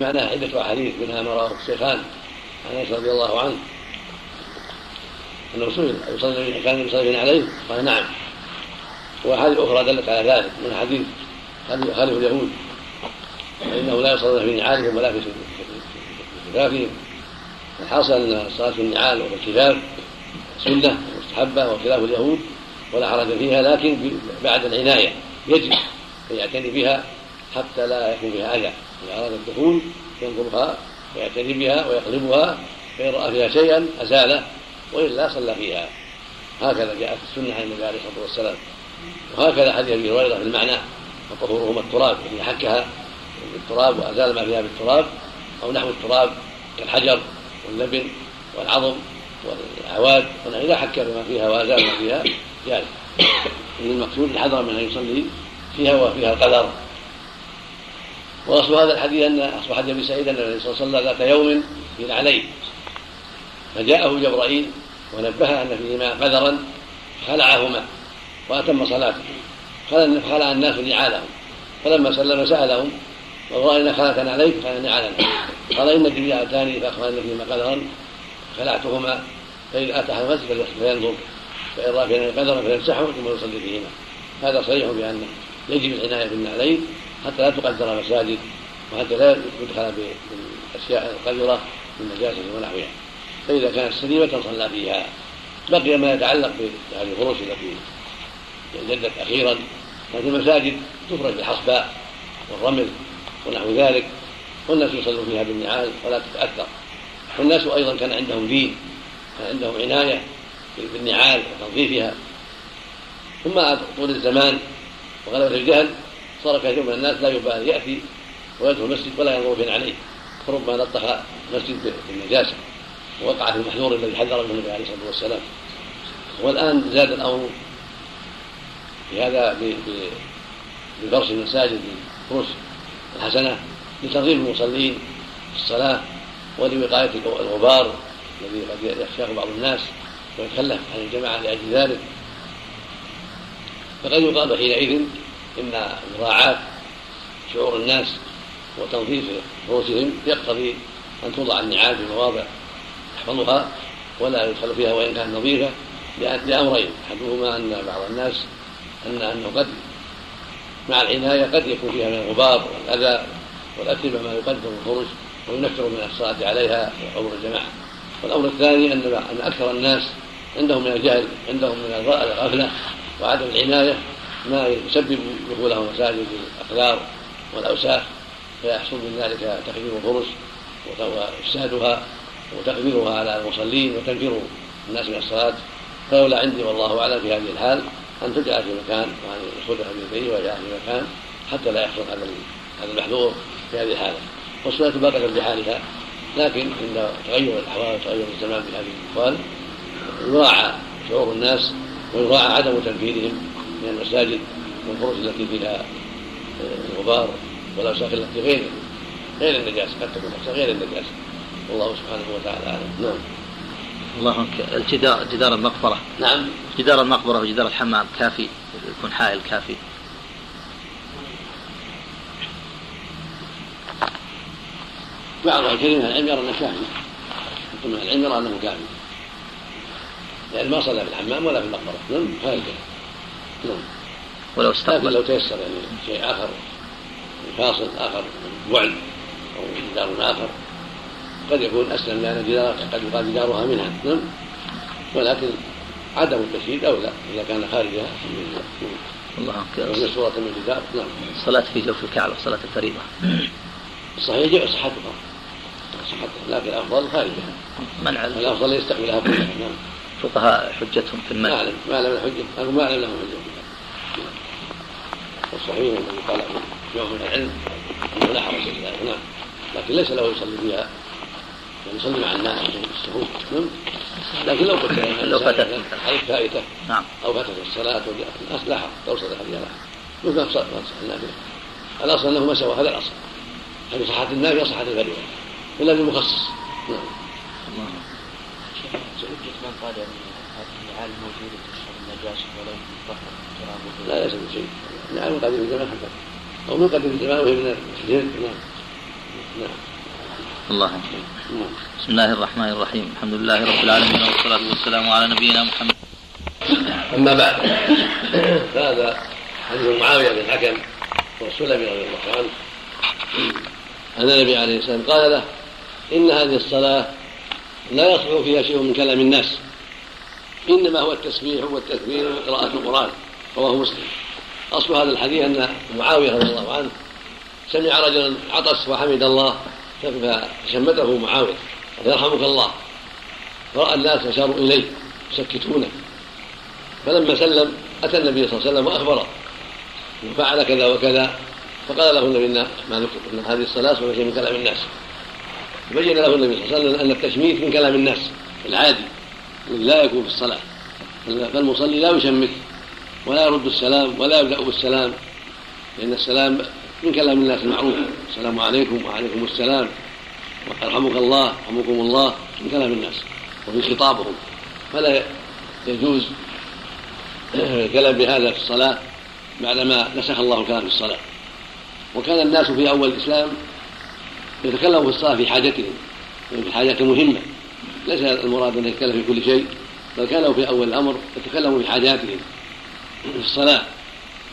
معناها عدة أحاديث منها ما رواه الشيخان عن أنس رضي الله عنه. أنه سئل يصلي كان يصلي عليه قال نعم. وأحاديث أخرى دلت على ذلك من حديث خالف اليهود. فإنه لا يصلون في نعالهم ولا في كفافهم الحاصل أن الصلاة في النعال وفي سنة مستحبة وخلاف اليهود ولا حرج فيها لكن بعد العناية يجب أن يعتني بها حتى لا يكون فيها أذى. إذا أراد الدخول ينظرها ويعتني بها ويقلبها فإن رأى فيها شيئا أزاله وإلا صلى فيها. هكذا جاءت السنة عن النبي عليه الصلاة والسلام. وهكذا حديث أبي هريرة في المعنى وطهورهما التراب يعني حكها بالتراب وأزال ما فيها بالتراب أو نحو التراب كالحجر واللبن والعظم والعواد إذا حك بما فيها وأزال ما فيها جاز إن المقصود الحذر من أن يصلي فيها وفيها القدر. وأصل هذا الحديث أن حديث ابي سعيد أن النبي صلى الله عليه وسلم ذات يوم في عليه. فجاءه جبرائيل ونبه أن فيهما قدرا خلعهما وأتم صلاته. خلع الناس نعالهم. فلما سلم سألهم والله إن خلعتنا عليك قال نعالنا قال إن جبريل أتاني فأخبرني فيهما قدرا خلعتهما فاذا أتى المسجد فينظر فإن رأى فيهما قدرا فيمسحه ثم يصلي فيهما. هذا صريح بأن يجب العناية بالنعلين حتى لا تقدر مساجد وحتى لا يدخل بالأشياء القذرة من نجاسة ونحوها. فإذا كانت سليمة صلى فيها. بقي ما يتعلق بهذه الفروش التي جدت أخيرا. كانت المساجد تفرش بالحصباء والرمل ونحو ذلك. والناس يصلوا فيها بالنعال ولا تتأثر. والناس أيضا كان عندهم دين كان عندهم عناية بالنعال وتنظيفها. ثم طول الزمان وغلبة الجهل صار كثير من الناس لا يبالي. يأتي ويدخل المسجد ولا ينظر فين عليه فربما لطخ مسجد بالنجاسه ووقع في المحذور الذي حذر منه النبي عليه الصلاة والسلام. والآن زاد الأمر في هذا بفرش المساجد بالفرش الحسنة لترغيب المصلين في الصلاة ولوقاية الغبار الذي قد يخشاه بعض الناس ويتكلف عن الجماعة لأجل ذلك. فقد يقال حينئذ إن مراعاة شعور الناس وتنظيف رؤوسهم يقتضي أن توضع النعال في مواضع تحفظها ولا يدخل فيها وإن كانت نظيفة لأمرين. أحدهما أن بعض الناس أن أنه قد مع العناية قد يكون فيها من الغبار والأذى والأتربة ما يقدم الخروج وينفر من الصلاة عليها وعمر الجماعة. والأمر الثاني أن أن أكثر الناس عندهم من الجهل عندهم من الغفلة وعدم العناية ما يسبب دخولهم مساجد الاقدار والأوساخ فيحصل من ذلك تخدير الفرش وإفسادها وتقديرها على المصلين وتنفير الناس من الصلاة. فاولى عندي والله أعلم في هذه الحال أن تجعل في مكان وأن يدخلها البيت ويجعلها في مكان حتى لا يحصل هذا هذا المحذور في هذه الحالة. والصلاه باقيه بحالها لكن عند تغير الأحوال وتغير الزمان في هذه الأحوال يراعى شعور الناس ويراعى عدم تنفيذهم من المساجد والفرش التي فيها آه، الغبار والاوساخ التي غير غير النجاسة قد تكون غير النجاسة. والله سبحانه وتعالى أعلم. نعم. الله الجدار جدار المقبرة. نعم. جدار المقبرة وجدار الحمام كافي يكون حائل كافي. بعض الكريم العلم يرى أنه كافي. من العلم يرى أنه كافي. لأن ما صلى في الحمام ولا في المقبرة. نعم هذا نعم. ولو استقبل. لو تيسر يعني شيء آخر فاصل آخر بعد أو جدار آخر قد يكون أسلم لأن جدار قد يقال جدارها منها. نعم. ولكن عدم التشييد اولى إذا كان خارجها. الحمد لله الله أكبر صورة من الجدار نعم. الصلاة في جوف الكعبة صلاة الفريضة. صحيح صحتها. صحتها لكن الأفضل خارجها. منع. الأفضل يستقبلها كلها. نعم. الفقهاء حجتهم في المنع ما أعلم ما أعلم أو ما أعلم لهم حجة. والصحيح الذي قال يوم من العلم أنه لا حرج في ذلك نعم لكن ليس له يصلي فيها يعني يصلي مع الناس نعم لكن لو قلت لو فاتت عليك فائتة. نعم. أو فاتت الصلاة وجاءت الناس لا حرج توصل فيها لا مثل صلاه النافله الأصل أنه ما سوى هذا الأصل. هذه صحة النافله صحه الفريضة. إلا بالمخصص. نعم. من قال أن هذه النعال موجودة تشرب النجاسه ولا يمكن طهر ترابه لا ليس بشيء النعال من قديم الزمان حتى أو من قديم الزمان وهي من الجلد نعم. نعم. الله نعم. بسم الله الرحمن الرحيم. الحمد لله رب العالمين والصلاة والسلام على نبينا محمد. أما بعد فهذا حديث معاوية بن الحكم والسلمي رضي الله عنه. أن النبي عليه السلام قال له إن هذه الصلاة لا يصلح فيها شيء من كلام الناس. إنما هو التسبيح والتكبير وقراءة القرآن رواه مسلم. أصل هذا الحديث أن معاوية رضي الله عنه سمع رجلا عطس وحمد الله فشمته معاوية. يرحمك الله. فرأى الناس أشاروا إليه يسكتونه. فلما سلم أتى النبي صلى الله عليه وسلم وأخبره. وفعل كذا وكذا فقال له النبي ما إن هذه الصلاة سوى شيء من كلام الناس. بين له النبي صلى الله عليه وسلم أن التشميت من كلام الناس العادي الذي لا يكون في الصلاة. فالمصلي لا يشمت ولا يرد السلام ولا يبدأ بالسلام لأن السلام من كلام الناس المعروف. السلام عليكم وعليكم السلام يرحمك الله يرحمكم الله من كلام الناس وفي خطابهم. فلا يجوز الكلام بهذا في الصلاة بعدما نسخ الله الكلام في الصلاة. وكان الناس في أول الإسلام يتكلموا في الصلاة في حاجتهم في حاجات مهمة. ليس المراد أن يتكلم في كل شيء بل كانوا في أول الأمر يتكلموا في حاجاتهم في الصلاة.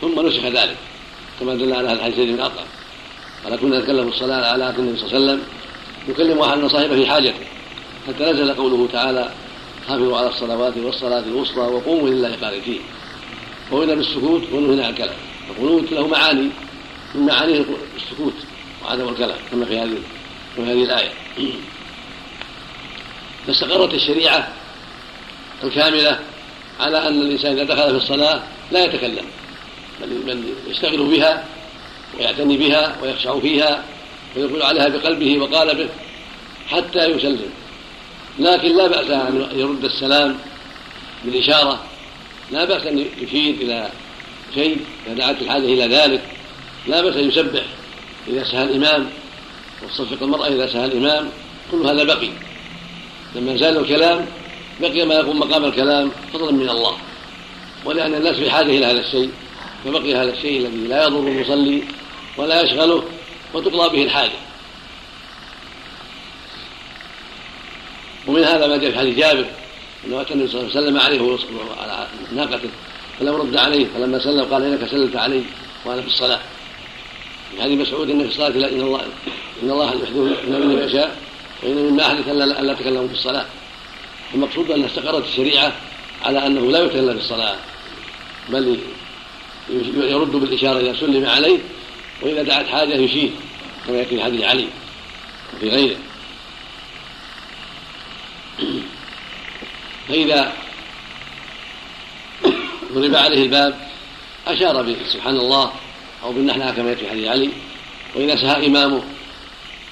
ثم نسخ ذلك كما دل على هذا الحديث من أطلق. قال كنا نتكلم في الصلاة على عهد النبي صلى الله عليه وسلم. يكلم احدنا صاحبه في حاجته حتى نزل قوله تعالى حافظوا على الصلوات والصلاة الوسطى وقوموا لله قانتين وهنا بالسكوت ونهنا عن الكلام القنوت له معاني من معانيه السكوت وعدم الكلام كما في هذه في هذه الآية. فاستقرت الشريعة الكاملة على أن الإنسان إذا دخل في الصلاة لا يتكلم بل يشتغل بها ويعتني بها ويخشع فيها ويقول عليها بقلبه وقالبه حتى يسلم. لكن لا بأس أن يرد السلام بالإشارة لا بأس أن يشير إلى شيء إذا دعت الحاجة إلى ذلك لا بأس أن يسبح إذا سهى الإمام وتصفق المرأة إذا سهى الإمام كل هذا بقي. لما زال الكلام بقي ما يقوم مقام الكلام فضلا من الله. ولأن الناس في حاجة إلى هذا الشيء فبقي هذا الشيء الذي لا يضر المصلي ولا يشغله وتقضى به الحاجة. ومن هذا ما جاء في حديث جابر إنه أتى النبي صلى الله عليه وسلم عليه على ناقته فلم رد عليه فلما سلم قال إنك سلمت علي وأنا في الصلاة. في حديث مسعود ان في الصلاه لا إن الله أن الله يحدث من يشاء وان مما احدث الا الا تكلموا في الصلاة. المقصود أن استقرت الشريعة على أنه لا يتكلم في الصلاة بل يرد بالإشارة اذا سلم عليه وإذا دعت حاجة يشير كما يأتي في حديث علي وفي غيره. فإذا ضرب عليه الباب أشار سبحان الله أو بالنحلة كما يأتي حديث علي. وإذا سهى إمامه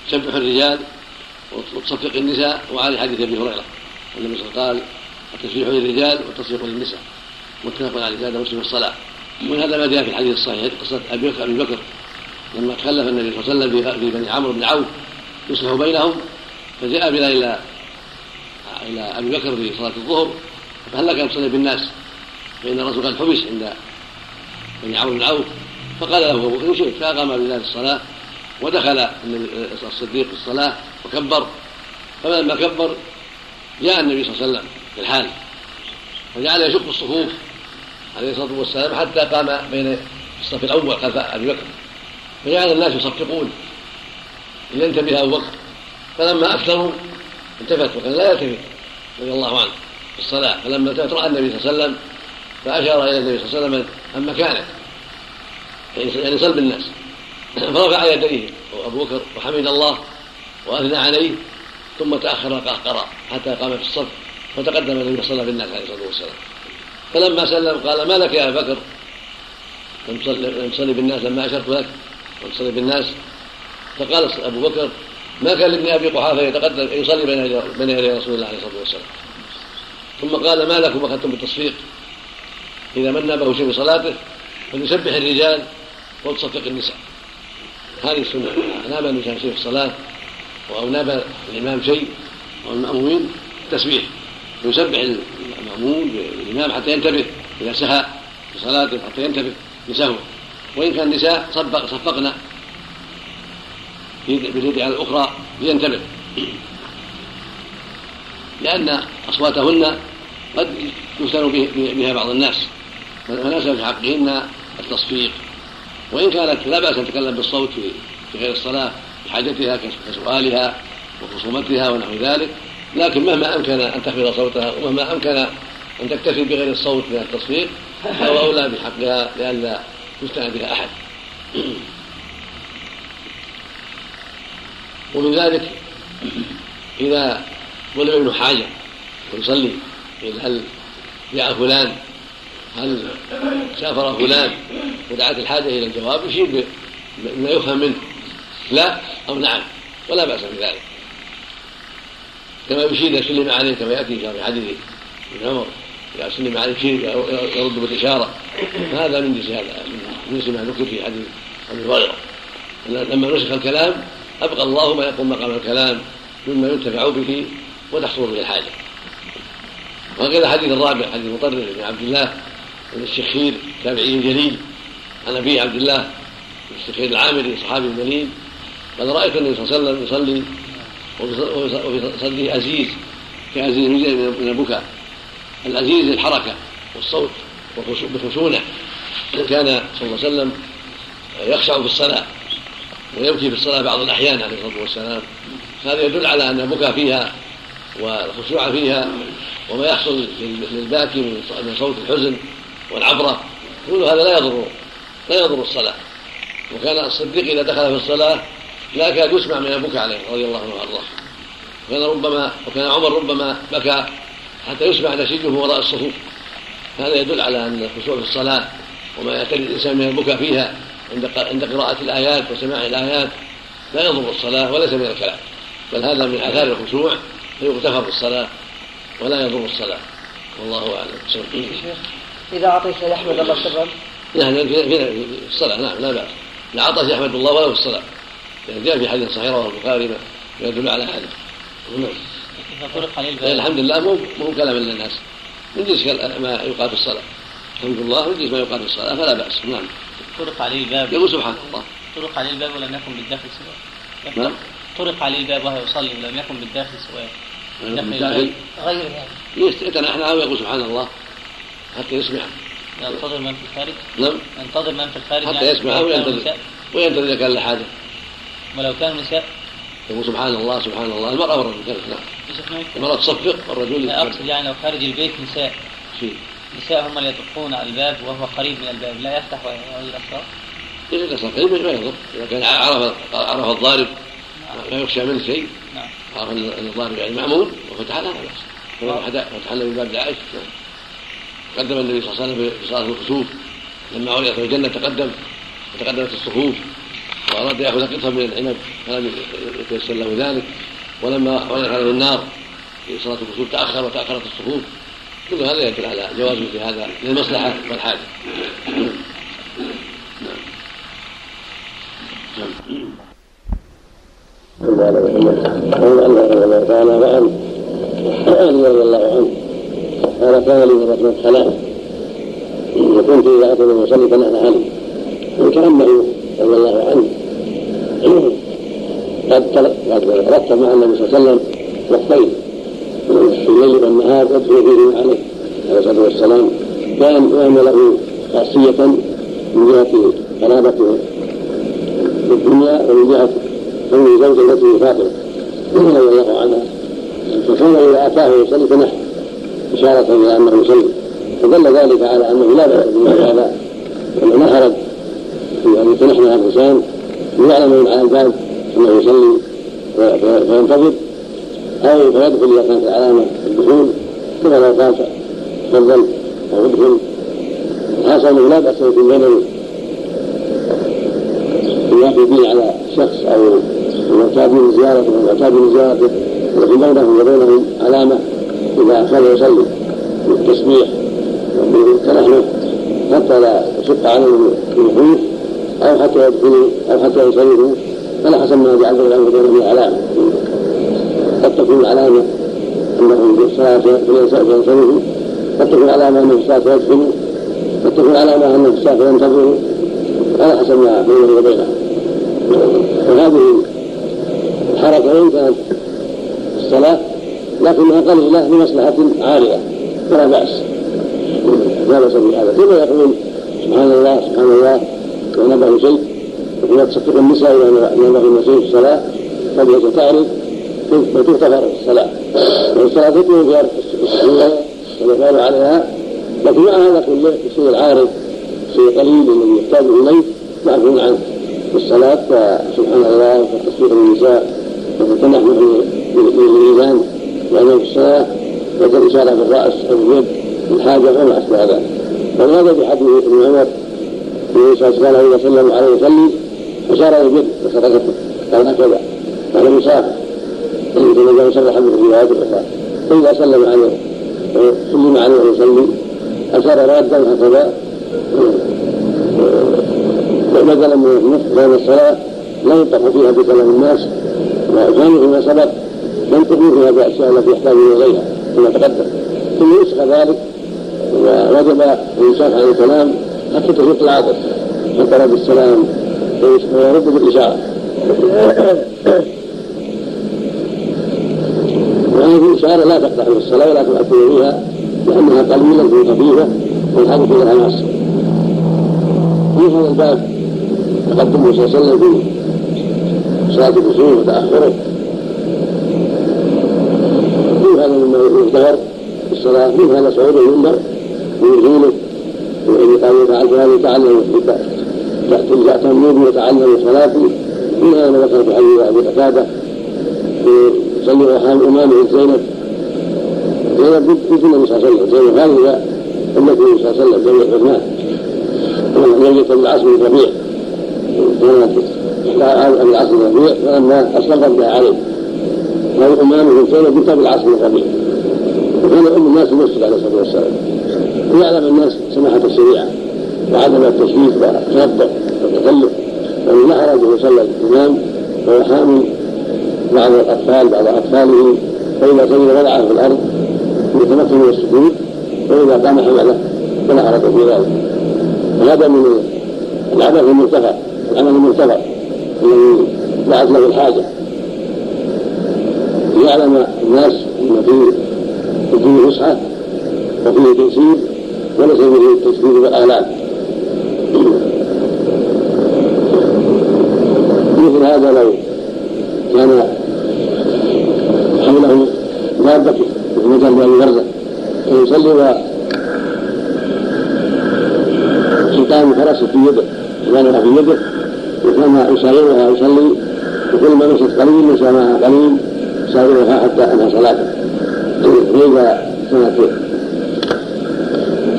سبح الرجال وتصفق النساء وعلى حديث أبي هريرة. النبي صلى الله عليه وسلم قال التسبيح للرجال والتصفيق للنساء. متفق على زاد مسلم الصلاة. ومن هذا ما جاء في الحديث الصحيح قصة أبي بكر أبي بكر لما تخلف النبي صلى الله عليه وسلم في بني عمرو بن عوف يصلح بينهم فجاء بلا إلى إلى أبي بكر في صلاة الظهر فهل لك أن تصلي بالناس. فإن الرسول قد حبس عند بني عمرو بن عوف. فقال له أبو بكر شئت فأقام بالله الصلاة ودخل الصديق في الصلاة وكبر. فلما كبر جاء النبي صلى الله عليه وسلم في الحال فجعل يشق الصفوف عليه الصلاة والسلام حتى قام بين الصف الأول خلف أبي بكر. فجعل الناس يصفقون إذا انتبه أبو بكر. فلما أكثروا التفت وكان لا يلتفت رضي الله عنه في الصلاة. فلما التفت رأى النبي صلى الله عليه وسلم فأشار إلى النبي صلى الله عليه وسلم عن مكانه. يعني صلب الناس. فرفع يديه. أبو بكر وحمد الله وأثنى عليه ثم تأخر قهقرا حتى قام في الصف فتقدم النبي صلى بالناس عليه الصلاة والسلام. فلما سلم قال ما لك يا أبا بكر؟ لم تصلي بالناس لما أشرت لك. لم تصلي بالناس. فقال أبو بكر ما كان لابن أبي قحافة يتقدم يصلي بين بين يدي رسول الله عليه الصلاة والسلام. ثم قال ما لكم؟ أخذتم بالتصفيق. إذا من نابه شيء في صلاته فليسبح الرجال ولتصفق النساء. هذه السنة ناب الانسان شيء في الصلاة أو ناب الامام شيء أو المامومين تسبيح. يسبح المامون الامام حتى ينتبه إذا سهى في صلاته حتى ينتبه لسهوه وإن كان النساء صفقنا باليد على الأخرى لينتبه. لأن أصواتهن قد يفتن بها بعض الناس. فليس في حقهن التصفيق. وإن كانت لا بأس أن تتكلم بالصوت في غير الصلاة بحاجتها كسؤالها وخصومتها ونحو ذلك. لكن مهما أمكن أن تخفض صوتها ومهما أمكن أن تكتفي بغير الصوت من التصفيق فهو أولى بحقها لئلا يفتن بها أحد. ومن ذلك إذا طلب ابن حاجة ويصلي هل جاء فلان؟ هل سافر فلان ودعت الحاجة إلى الجواب؟ يشير بما يفهم منه. لا؟ أو نعم. ولا بأس بذلك. كما يشير إذا سلم عليه كما يأتي في حديث ابن عمر. إذا سلم عليه يشير يرد بالإشارة. هذا من جنس هذا من جنس ما ذكر في حديث أبي هريرة. لما نسخ الكلام أبقى الله ما يقوم مقام الكلام مما ينتفع به وتحصل به الحاجة. وهكذا حديث الرابع حديث مطرف بن عبد الله بن الشخير تابعي جليل عن أبي عبد الله بن الشخير العامري صحابي جليل قال رأيت النبي صلى الله عليه وسلم يصلي وفي صدره ازيز كازيز من البكاء. الأزيز الحركة والصوت بخشونة. كان صلى الله عليه وسلم يخشع في الصلاة ويبكي في الصلاة بعض الأحيان عليه الصلاة والسلام. هذا يدل على أن البكاء فيها والخشوع فيها وما يحصل للباكي من صوت الحزن. والعبرة. كل هذا لا يضر لا يضر الصلاة. وكان الصديق إذا دخل في الصلاة لا كاد يسمع من البكاء عليه رضي الله عنه وأرضاه. وكان ربما وكان عمر ربما بكى حتى يسمع نسيجه وراء الصفوف. هذا يدل على أن الخشوع في الصلاة وما يعتري الإنسان من البكاء فيها عند عند قراءة الآيات وسماع الآيات لا يضر الصلاة وليس من الكلام. بل هذا من آثار الخشوع فيغتفر بالصلاة ولا يضر الصلاة. والله أعلم. إذا عطش يحمد الله سرا. نعم في الصلاة نعم لا بأس. لا عطش يحمد الله ولا في الصلاة. يعني جاء في حديث صحيح رواه البخاري ما يدل على هذا. نعم. إذا طرق عليه الحمد لله مو مو كلام للناس. من جنس ما يقال في الصلاة. الحمد لله من جنس ما يقال في الصلاة فلا بأس. نعم. طرق عليه الباب. يقول سبحان الله. طرق عليه الباب ولم يكن بالداخل سواء نعم. طرق عليه الباب وهو يصلي ولم يكن بالداخل سواء غير يعني يتنحنى ويقول سبحان الله. حتى يسمع. ينتظر من في الخارج؟ نعم. ينتظر من في الخارج حتى يعني يسمع. وينتظر. وينتظر إذا كان له حاجة. ولو كانوا نساء. يقول سبحان الله سبحان الله. المرأة والرجل نعم. المرأة تصفق والرجل أقصد يعني لو خارج البيت نساء. شيء نساء هم اللي يدقون على الباب وهو قريب من الباب. لا يفتح ويعود الأسرار. إذا الأسرار قريب ما يضر. إذا كان عرف عرف الضارب لا يخشى منه شيء. نعم. عرف أن الضارب يعني مأمون وفتح له لا بأس فتح له من باب العائش نعم. قدم النبي صلى الله عليه وسلم في صلاه الكسوف لما عرضت الجنه تقدم وتقدمت الصفوف واراد ياخذ قطعه من العنب فلم يتيسر له ذلك ولما عرضت عليه النار في صلاه الكسوف تاخر وتاخرت الصفوف كل هذا يدل على جواز مثل هذا للمصلحه والحاجة قال محمد تعالى وعن رضي الله عنه كان لي مرة ثلاث وكنت إذا أتى المصلي علي. وكان معي رضي الله عنه. قد رتب مع النبي صلى الله عليه وسلم وقتين. في الليل والنهار يدعو فيه عليه. عليه الصلاة والسلام. كان وان له خاصية من جهة قرابته في الدنيا ومن جهة كون زوجة التي فاطمه رضي الله عنها. فكان إذا أتاه يصلي فنحن. إشارة إلى أنه يصلي فدل ذلك على أنه لا بأس بما هذا أنه ما حرج في أن يتنحنى الإنسان ليعلم من على الباب أنه يصلي فينتظر أو فيدخل إذا كانت العلامة الدخول. كما لو قال تفضل أو خاصة أنه لا بأس يكون بينه الواقفين على شخص أو المعتادين زيارته المعتادين زيارته وفي بينهم وبينهم علامة. إذا كان يصلي بالتسبيح وبالتنحنح حتى لا يشق عليه بالخوف أو حتى يدخل أو حتى يصلي على حسب ما جعل الله بينهم علامة. قد تكون علامة أنه في الصلاة سينصرف قد تكون علامة أنه في الصلاة سيدخل قد تكون علامة أنه في الصلاة ينتظر. على حسب ما بينه وبينه. وهذه الحركة كانت الصلاة لكنها قليلة لمصلحة عارية فلا بأس. لا بأس بهذا كما يقول سبحان الله سبحان الله. ونبه شيء وإذا تصدق النساء إذا نبه شيء في الصلاة فليس تعرف وتغتفر الصلاة. والصلاة تكون في والإقبال عليها. لكن مع هذا كله الشيء العارض شيء قليل الذي يحتاج إليه معفو عنه. في الصلاة فسبحان الله وتصديق النساء وتنحو بالميزان يعني في الصلاة وكالإشارة بالرأس أو باليد الحاجة وما أشبه ذلك ولهذا في حديث ابن عمر النبي صلى الله عليه وسلم عليه أشار إلى اليد وصدقته قال هكذا. قال مسافر كما جاء صلى في الروايات الأخرى فإذا سلم عليه سلم عليه وسلم أشار رادا هكذا. بدلا من النصف لأن الصلاة لا ينطق فيها بكلام الناس وكانوا فيما سبق ينطقون فيها بأشياء التي يحتاجون إليها كما تقدم. ثم نسخ ذلك ووجب الإنسان عن الكلام حتى تفيق العاطف حتى رد السلام ويرد بالإشارة. وهذه الإشارة لا تقطع في الصلاة ولا تؤثر فيها لأنها قليلة خفيفة والحدث إلى الناس في هذا الباب تقدمه صلى الله عليه وسلم في صلاة الكسوف وتأخره في هذا في الصلاة من هذا صعود المنبر ونزوله وإن قال فهذا يتعلم تأتمون ويتعلم صلاتي من هذا ما ذكر في حديث أبي قتادة يصلي أرحام أمامه زينب. زينب بنت النبي صلى الله عليه وسلم. زينب هذه النبي صلى الله عليه وسلم زوج عثمان زوجة العاص بن ربيع كانت العاص بن ربيع فلما أصرت بها عليه. وهي أمامه زينب بنت أبي العاص بن وكان أم الناس المسجد عليه الصلاة والسلام. ويعلم الناس سماحة الشريعة وعدم التشريف والتشبع والتكلف. لا حرج يصلى الإمام وهو حامل بعض الأطفال بعض أطفاله. فإذا سجد وضعه في الأرض يتمكن من السجود وإذا قام حمله فلا حرج في ذلك. وهذا من العبث المرتفع العمل المرتفع الذي دعت له الحاجة. ليعلم الناس أن فيه فيه فسحة وفيه تيسير وليس فيه التشديد والآلام مثل هذا لو كان حوله دابة مثل مجال بأبي برزة فيصلي وسلطان فرس في يده سلطانها في يده وكان يسايرها يصلي وكل ما مشت قليل مشى معها قليل يسايرها حتى انهى صلاته فاذا كانت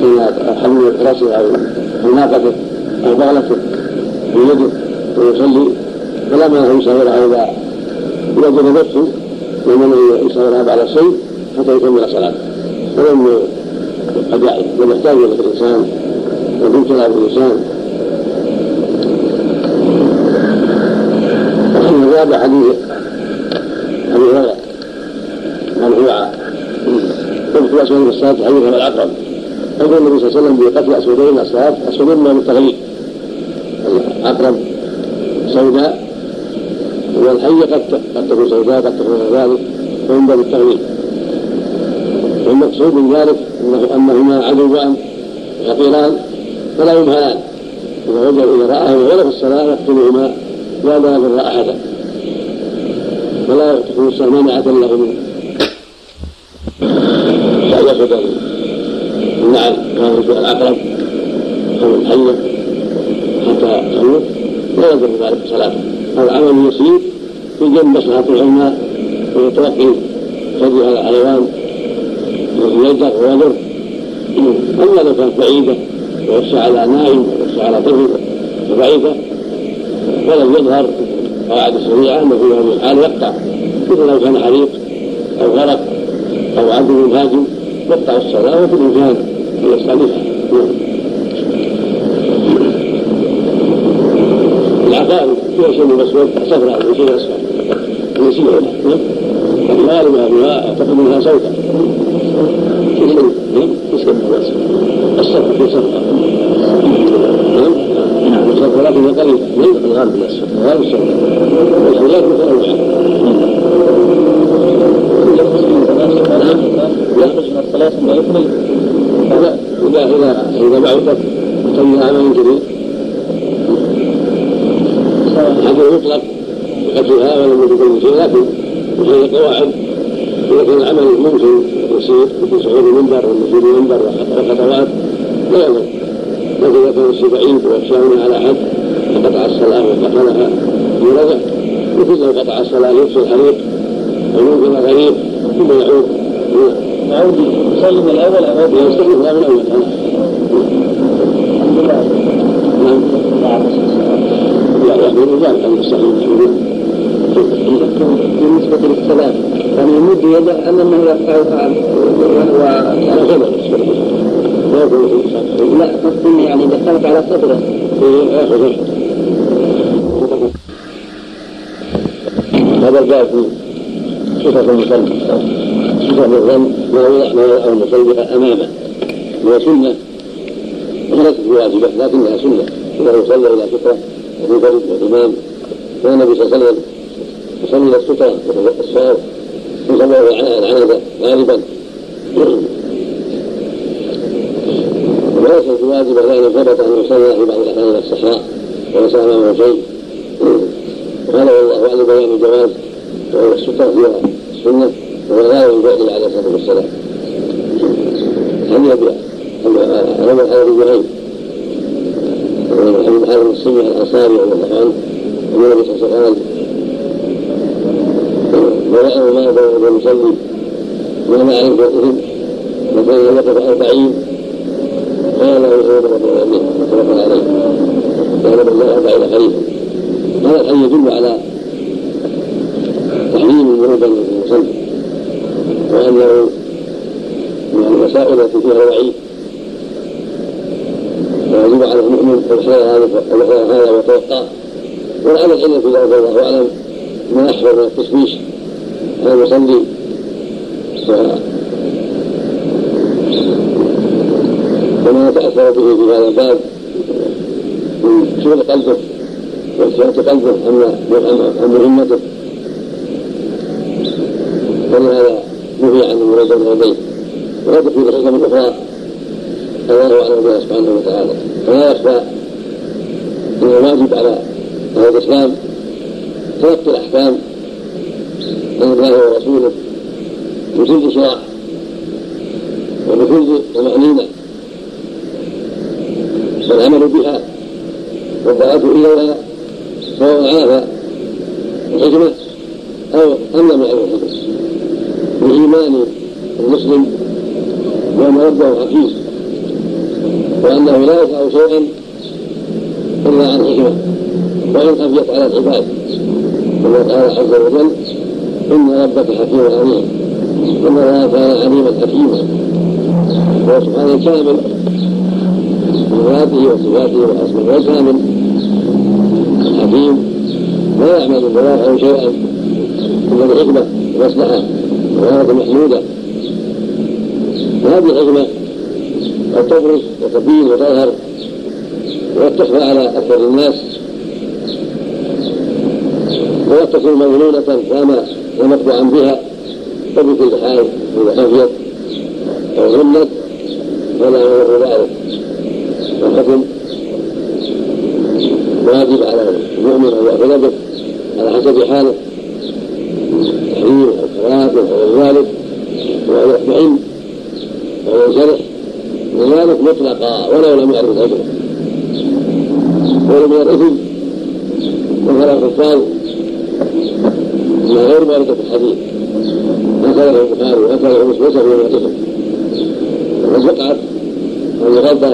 كانت حمل راسه أو ناقته أو بغلته في يده ويصلي. فلا مانع يسايرها إذا وجد نفسه ومن يسايرها بعد الصيد حتى يكمل صلاته. ولم قد يحتاج إلى الإنسان. ويبتلى بالانسان وفي هذا حديث ابي هريره مرفوعا قلت اسود الصلاه حديث العقرب يقول النبي صلى الله عليه وسلم بقتل أسودين اصوات أسودين من التغليب العقرب سوداء والحية قد قد تكون سوداء قد تكون ذلك فمن باب التغليب والمقصود من ذلك انه أنهما عدوان خطيران فلا يمهلان إذا وجد إذا راهما ولا في الصلاة يقتلهما لا يضر أحدا. ولا تكون الصلاه مانعه له من ياخذ النعل كان العقرب أو الحيه حتى تموت. لا يضر ذلك. صلاته هذا عمل يسير في جنب مصلحة العلماء ويتوقي ثدي هذا الحيوان يجر ويضر. أما لو كانت بعيدة ويخشى على نائم ويخشى على طفل وضعيفه ولم يظهر قواعد الشريعه أنه في هذه الحال يقطع. مثل لو كان حريق أو غرق أو عدو هاجم يقطع الصلاة وفي الامكان ان يستانفها العقائد فيها شيء من الاسود صفراء وشيء اسود يسير الغالب انها اعتقد منها صوتا يسكن الصفر في صفر نعم نعم صفر ولكن قريب من الغالب من السنة الغالب السنة والحاجات متنوعة يخرج من الصلاة ثم يكمل لا إذا إذا بعثت وتم عمل كبير هذا يطلق بقتلها ولم يكن كل شيء لكن هي قواعد إذا كان العمل ممكن يصير في صعود المنبر ونزول المنبر وخطوات لا يضر. لكن إذا كان الشيء بعيد ويخشى على حد فقطع الصلاة وقتلها برجع مثل لو قطع الصلاة يفصل الحريق أو يمكن غريب ثم يعود. يعود يسلم الأول أو يستلم من الأول نعم لا يحمل ذلك عن الصحيح بالنسبة للسلام يعني يمد يده أم أنه يرفعها وهو على غبر لا قصدي يعني كانت على صدره هذا الباب صفة المصلي صفة الظن ما يضع المصلي أمامه. هو سنة. وليست بواجبة لكنها سنة. إذا صلى إلى سترة ومنفرد والإمام كان النبي صلى الله عليه وسلم يصلي إلى السترة وهو الصواب. يصلي العنبة غالبا. وليست بواجبة لأن ثبت أن يصلى في بعض الأحيان إلى الصحراء وليس أمامه شيء. وهذا والله أعلم بيان الجواز وأن السترة فيها السنة وهو لا ينبغي عليه الصلاة والسلام هل يبيع علم الحلال بغير ومن حال المسلم الانصاري رضي الله عنه ان النبي صلى الله عليه وسلم قال ما على بيتهم وكان يقف أربعين قال له عمر بن الأمير متفق عليه قال بل أربعين خليفة هذا الحديث يدل على تحريم بين المصلي وأنه من المسائل التي فيها وعيد ويجب على المؤمن الإحياء هذا ويتوقع. ولعل العلم في ذلك والله أعلم. ما أحفر من التشويش. على المصلي. وما يتأثر به في هذا الباب من شغل قلبه واجتهاد قلبه عن مهمته. فلهذا عن المراد اليدين ولا تكون الحكم الاخرى الله اعلم بها سبحانه وتعالى فلا يخفى أن الواجب على أهل الاسلام تلقي الاحكام عن الله ورسوله بكل شرع وبكل طمأنينة والعمل بها والدعاة إليها سواء عاف الحكمة أو أم لم يعرف الحكمة بإيمان المسلم بأن ربه حكيم وأنه لا يفعل شيئا إلا عن حكمة. وإن خفيت على العباد كما قال عز وجل إن ربك حكيم عليم. إن الله كان عليما حكيما. هو سبحانه كامل. بذاته وصفاته واسمائه وكامل حكيم. لا يعمل ولا يفعل شيئا إلا بحكمة ومصلحه وغايه محمودة. وهذه الحكمه قد تبرز وتبين وتظهر وقد تخفى على أكثر الناس وقد تكون كما ومقطوعا بها وبكل حال إذا خفيت أو غمت فلا يضر ذلك والحكم واجب على المؤمن أن يأخذ به على حسب حاله تحريم أو كراهه أو غير ذلك ويعلم وينشرح لذلك مطلقا ولو لم يعرف اجره ولم من الاثم مثلا الحفاظ ما غير في الحديث. اخذه البخاري واخذه مسلم وسع من الاثم وقد وقعت أن يغضى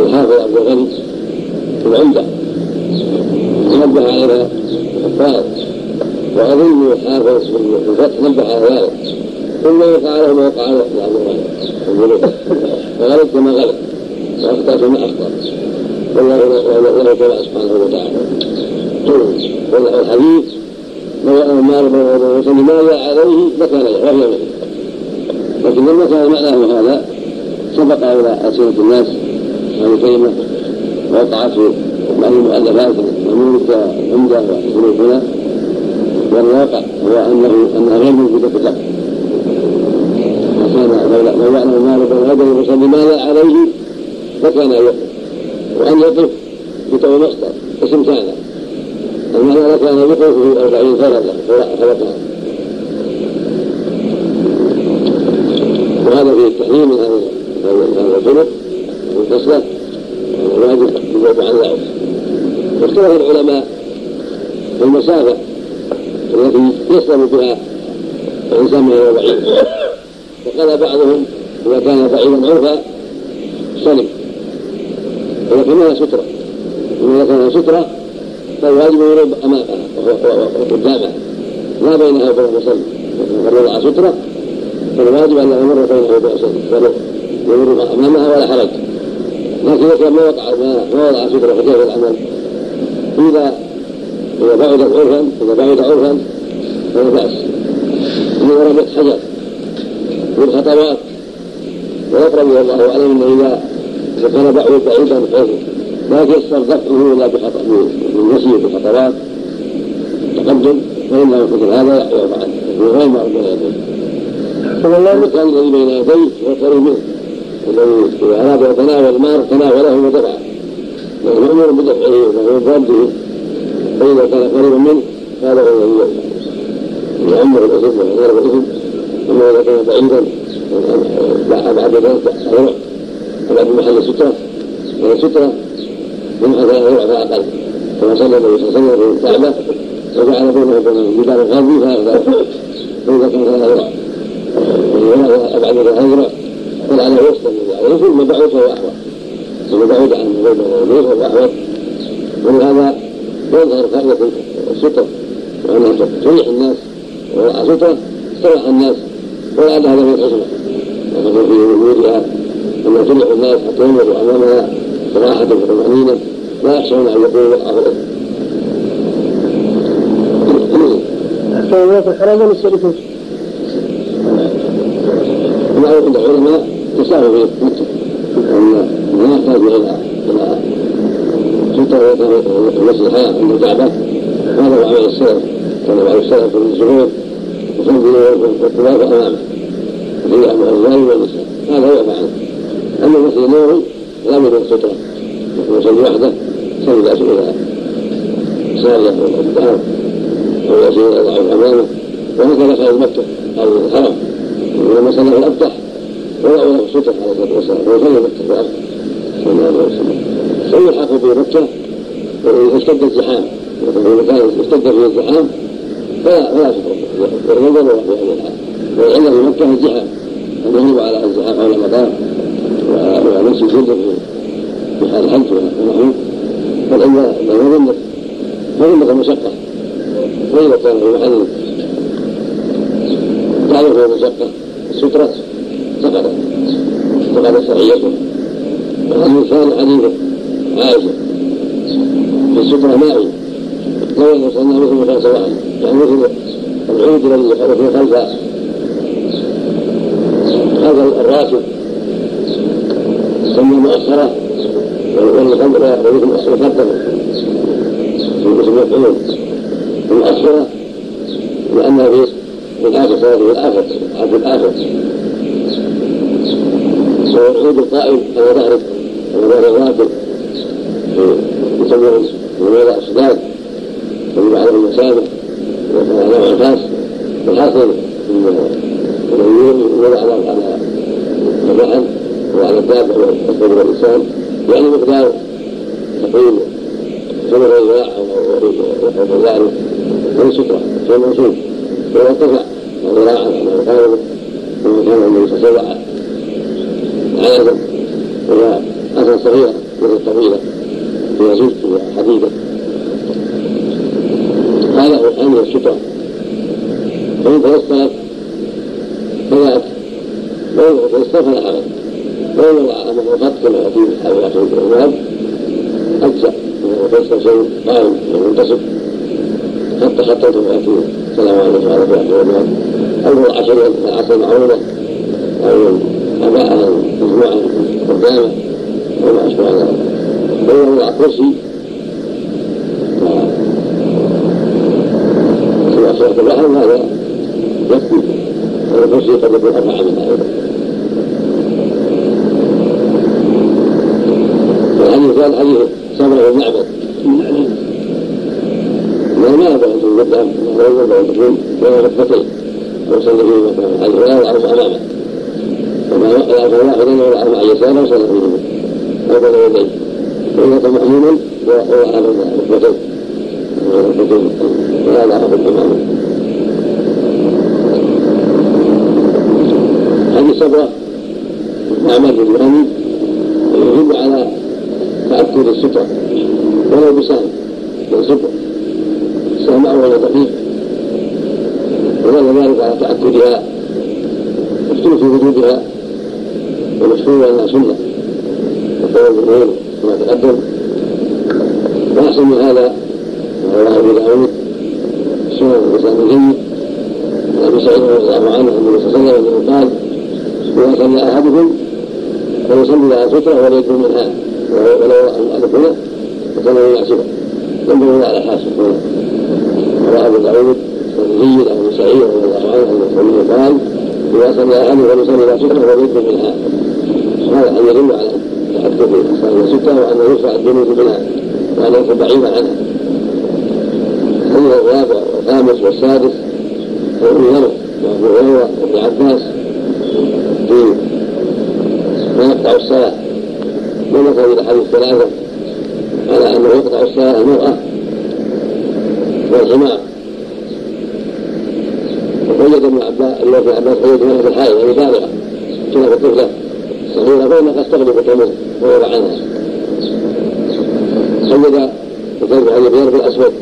الحافظ عبد الغني في العمدة. نبه عليها الحفاظ وأظن الحافظ في الفتح نبه على ذلك. ثم وقع له ما وقع عبد فغلط كما غلط وأخطأ كما أخطأ. والله له تبع سبحانه وتعالى. والحديث وسلم ما جاء عليه لكان وهي لكن لما كان معناه هذا سبق إلى ألسنة الناس أهل الكلمة وقعت في بعض المؤلفات المملوك العمدة وحسن هنا والواقع هو أنه أنها غير موجودة في لو يعلم ما بين يديه ويصلي ماذا عليه؟ فكان يقف وأن يقف بتو مصدر اسم كان المعنى لكان يقف في أربعين فردا خلقها وهذا فيه التحريم من هذا الخلق والكسلة الواجب بالبعد عن ذلك. واختلف العلماء في المسافة التي يسلم بها الإنسان من البعيد وقال بعضهم إذا كان بعيدا عرفا سلم. لها سترة. وإذا كان سترة فالواجب يرد أمامها وقدامها لا بينها وبين المصلي ومن وضع سترة فالواجب أن يمر بينها وبين المصلي يمر أمامها ولا حرج. لكن إذا كان ما وقع ما وضع سترة فكيف العمل؟ إذا إذا بعد عرفا إذا بعد عرفا فلا بأس. إذا رمت حجر. بالخطوات ويقرب والله أعلم أنه إذا إذا كان بعد بعيدا بحيث لا يتيسر دفعه إلا بخطأ بالمشي بالخطوات تقدم فإنه مثل هذا يعفى عنه هو غير معروف بين يديه المكان الذي بين يديه القريب منه. الذي إذا أراد يتناول المار تناوله ودفعه لأنه مأمور بدفعه وهو برده فإذا كان قريبا منه هذا هو الذي يعمر الإثم ويغير الإثم أما إذا كان بعيدا أبعد ذلك أبعد محل السترة وهي سترة من هذا يرعى فأقل كما صلى النبي صلى الله عليه وسلم وجعل بينه وبين الجدار الغربي فهذا فإذا كان هذا أبعد من هذا يرعى ولعله وسط الذي عليه ثم بعد فهو أحوط ثم بعد عن بين يديه فهو أحوط ولهذا يظهر فائدة السترة وأنها تريح الناس ووضع سترة استريح الناس ولعل هذا من الحكمة وكما في وجودها. أنها تريح الناس حتى ينظروا أمامها براحة وطمأنينة لا يخشون أن يقولوا وقع الكلمات الحرام ولا عند العلماء تساوي في لا يحتاج المسجد الحياة عند الكعبة هذا هو عمل السلف. كان بعض السلف في الزهور. يصلي والطواف أمامه في الرجال والنساء هذا هو فعله أما المسجد النبوي لا يوجد سترة يصلي وحده يصلي لا إلى سارية ولا قدام أو يصلي إلى ضعف أمامه وهكذا خارج مكة أو الحرم ولما صلى في الأبطح وضعوا له سترة عليه الصلاة والسلام ويصلي مكة في الأرض صلى الله عليه وسلم فيلحق في مكة وإذا اشتد الزحام إذا كان اشتد فيه الزحام فلا فلا سترة الحال والعلة في مكة الزحام يغلب على الزحام حول المطار ومسجد جدا في حال الحج ونحوه. فالعلة لا يظن مظنة المشقة. وإذا كان في محل تعرف المشقة؟ السترة سقطت. سقطت صحيته والحديث الثاني حديث عائشة. في السترة مائية لو أن وصلنا مثل مكان سواء. يعني مثل العود الذي خلف خلف الراكب تسمى مؤخرة والمقدمة مقدمة في اسم مفعول المؤخرة لأنها في الآخر في الآخر في الآخر. والعود القائم على ظهر على ظهر الراكب. يسمى في موضع السداد. يجب عليه المسامح وعلى العكاس والحاصل انه يوضع على على الرحل وعلى الدابة والقدر الإنسان يعني مقدار تقريبا ثمن الرياح أو ذلك من سترة شيء موصول ولو ارتفع ذراعا أو قاربا كما كان النبي صلى الله عليه وسلم عادة وهي أثر صغيرة مثل الطويلة فيها زوج فيها حديدة هذا هو الأمر السترة فإن توسلت فذاك وإن توسل فلا حرج وإن وضع أمره قط كما يأتي حال أخيه الأولاد أجزأ وتوسل شيء قائم ومنتصب حتى خطته يأتي. السلام عليكم وعلى الله الأولاد أو هو عشر عشر معونة أو أباء مجموعة قدامة؟ وما أشبه ذلك. فإذا وضع كرسي سورة البحر هذا يكفي والكرسي قد يكون أربعة منها أيضا والحديث قال حديث صبر بن معبد ما ما أن تقدم لا ينبغي ان تكون بين ركبتين ويصلي فيه مثلا الفلان والعرض امامه فما يأخذ واحدا ويضعه مع يساره وصلى فيه أو بين يديه وإذا كان على ركبتين ركبتين وهذا أخذ الإمام هذه الصبرة أعمال الإمام يدل على تأكد السترة ولو بسهم ينصبه سهم أول دقيق ودل ذلك على تأكدها مختلف في وجودها ومشهور أنها سنة وقول الجمهور كما تقدم وأحسن من هذا رواه أبو داود عن أبي سعيد رضي الله عنه النبي صلى الله عليه قال إذا صلى أحدكم فليصلي على سترة وليكن منها ولو أحد هنا فصلى يحسبه ينبغي على حاسب هنا رواه أبو داود والجيد عن أبي سعيد رضي الله عنه النبي قال إذا صلى أحدكم فليصلي على سترة وليكن منها. هذا أن يدل على تحدث الصلاة الستة وأنه يرفع الجنود منها وأن يكون بعيدا عنها هذا الرابع والخامس والسادس وابن ذر وأبو هريره وابن عباس في ما يقطع الصلاه ونظر إلى حديث ثلاثة على انه يقطع الصلاه المرأة والحمار وقيد ابن عباس ابن عباس قيد في الحائض يعني بالغه كانت الطفلة. صغيره فانها قد تغلب تموت ويضع عنها قيد وكان علي بن الأسود.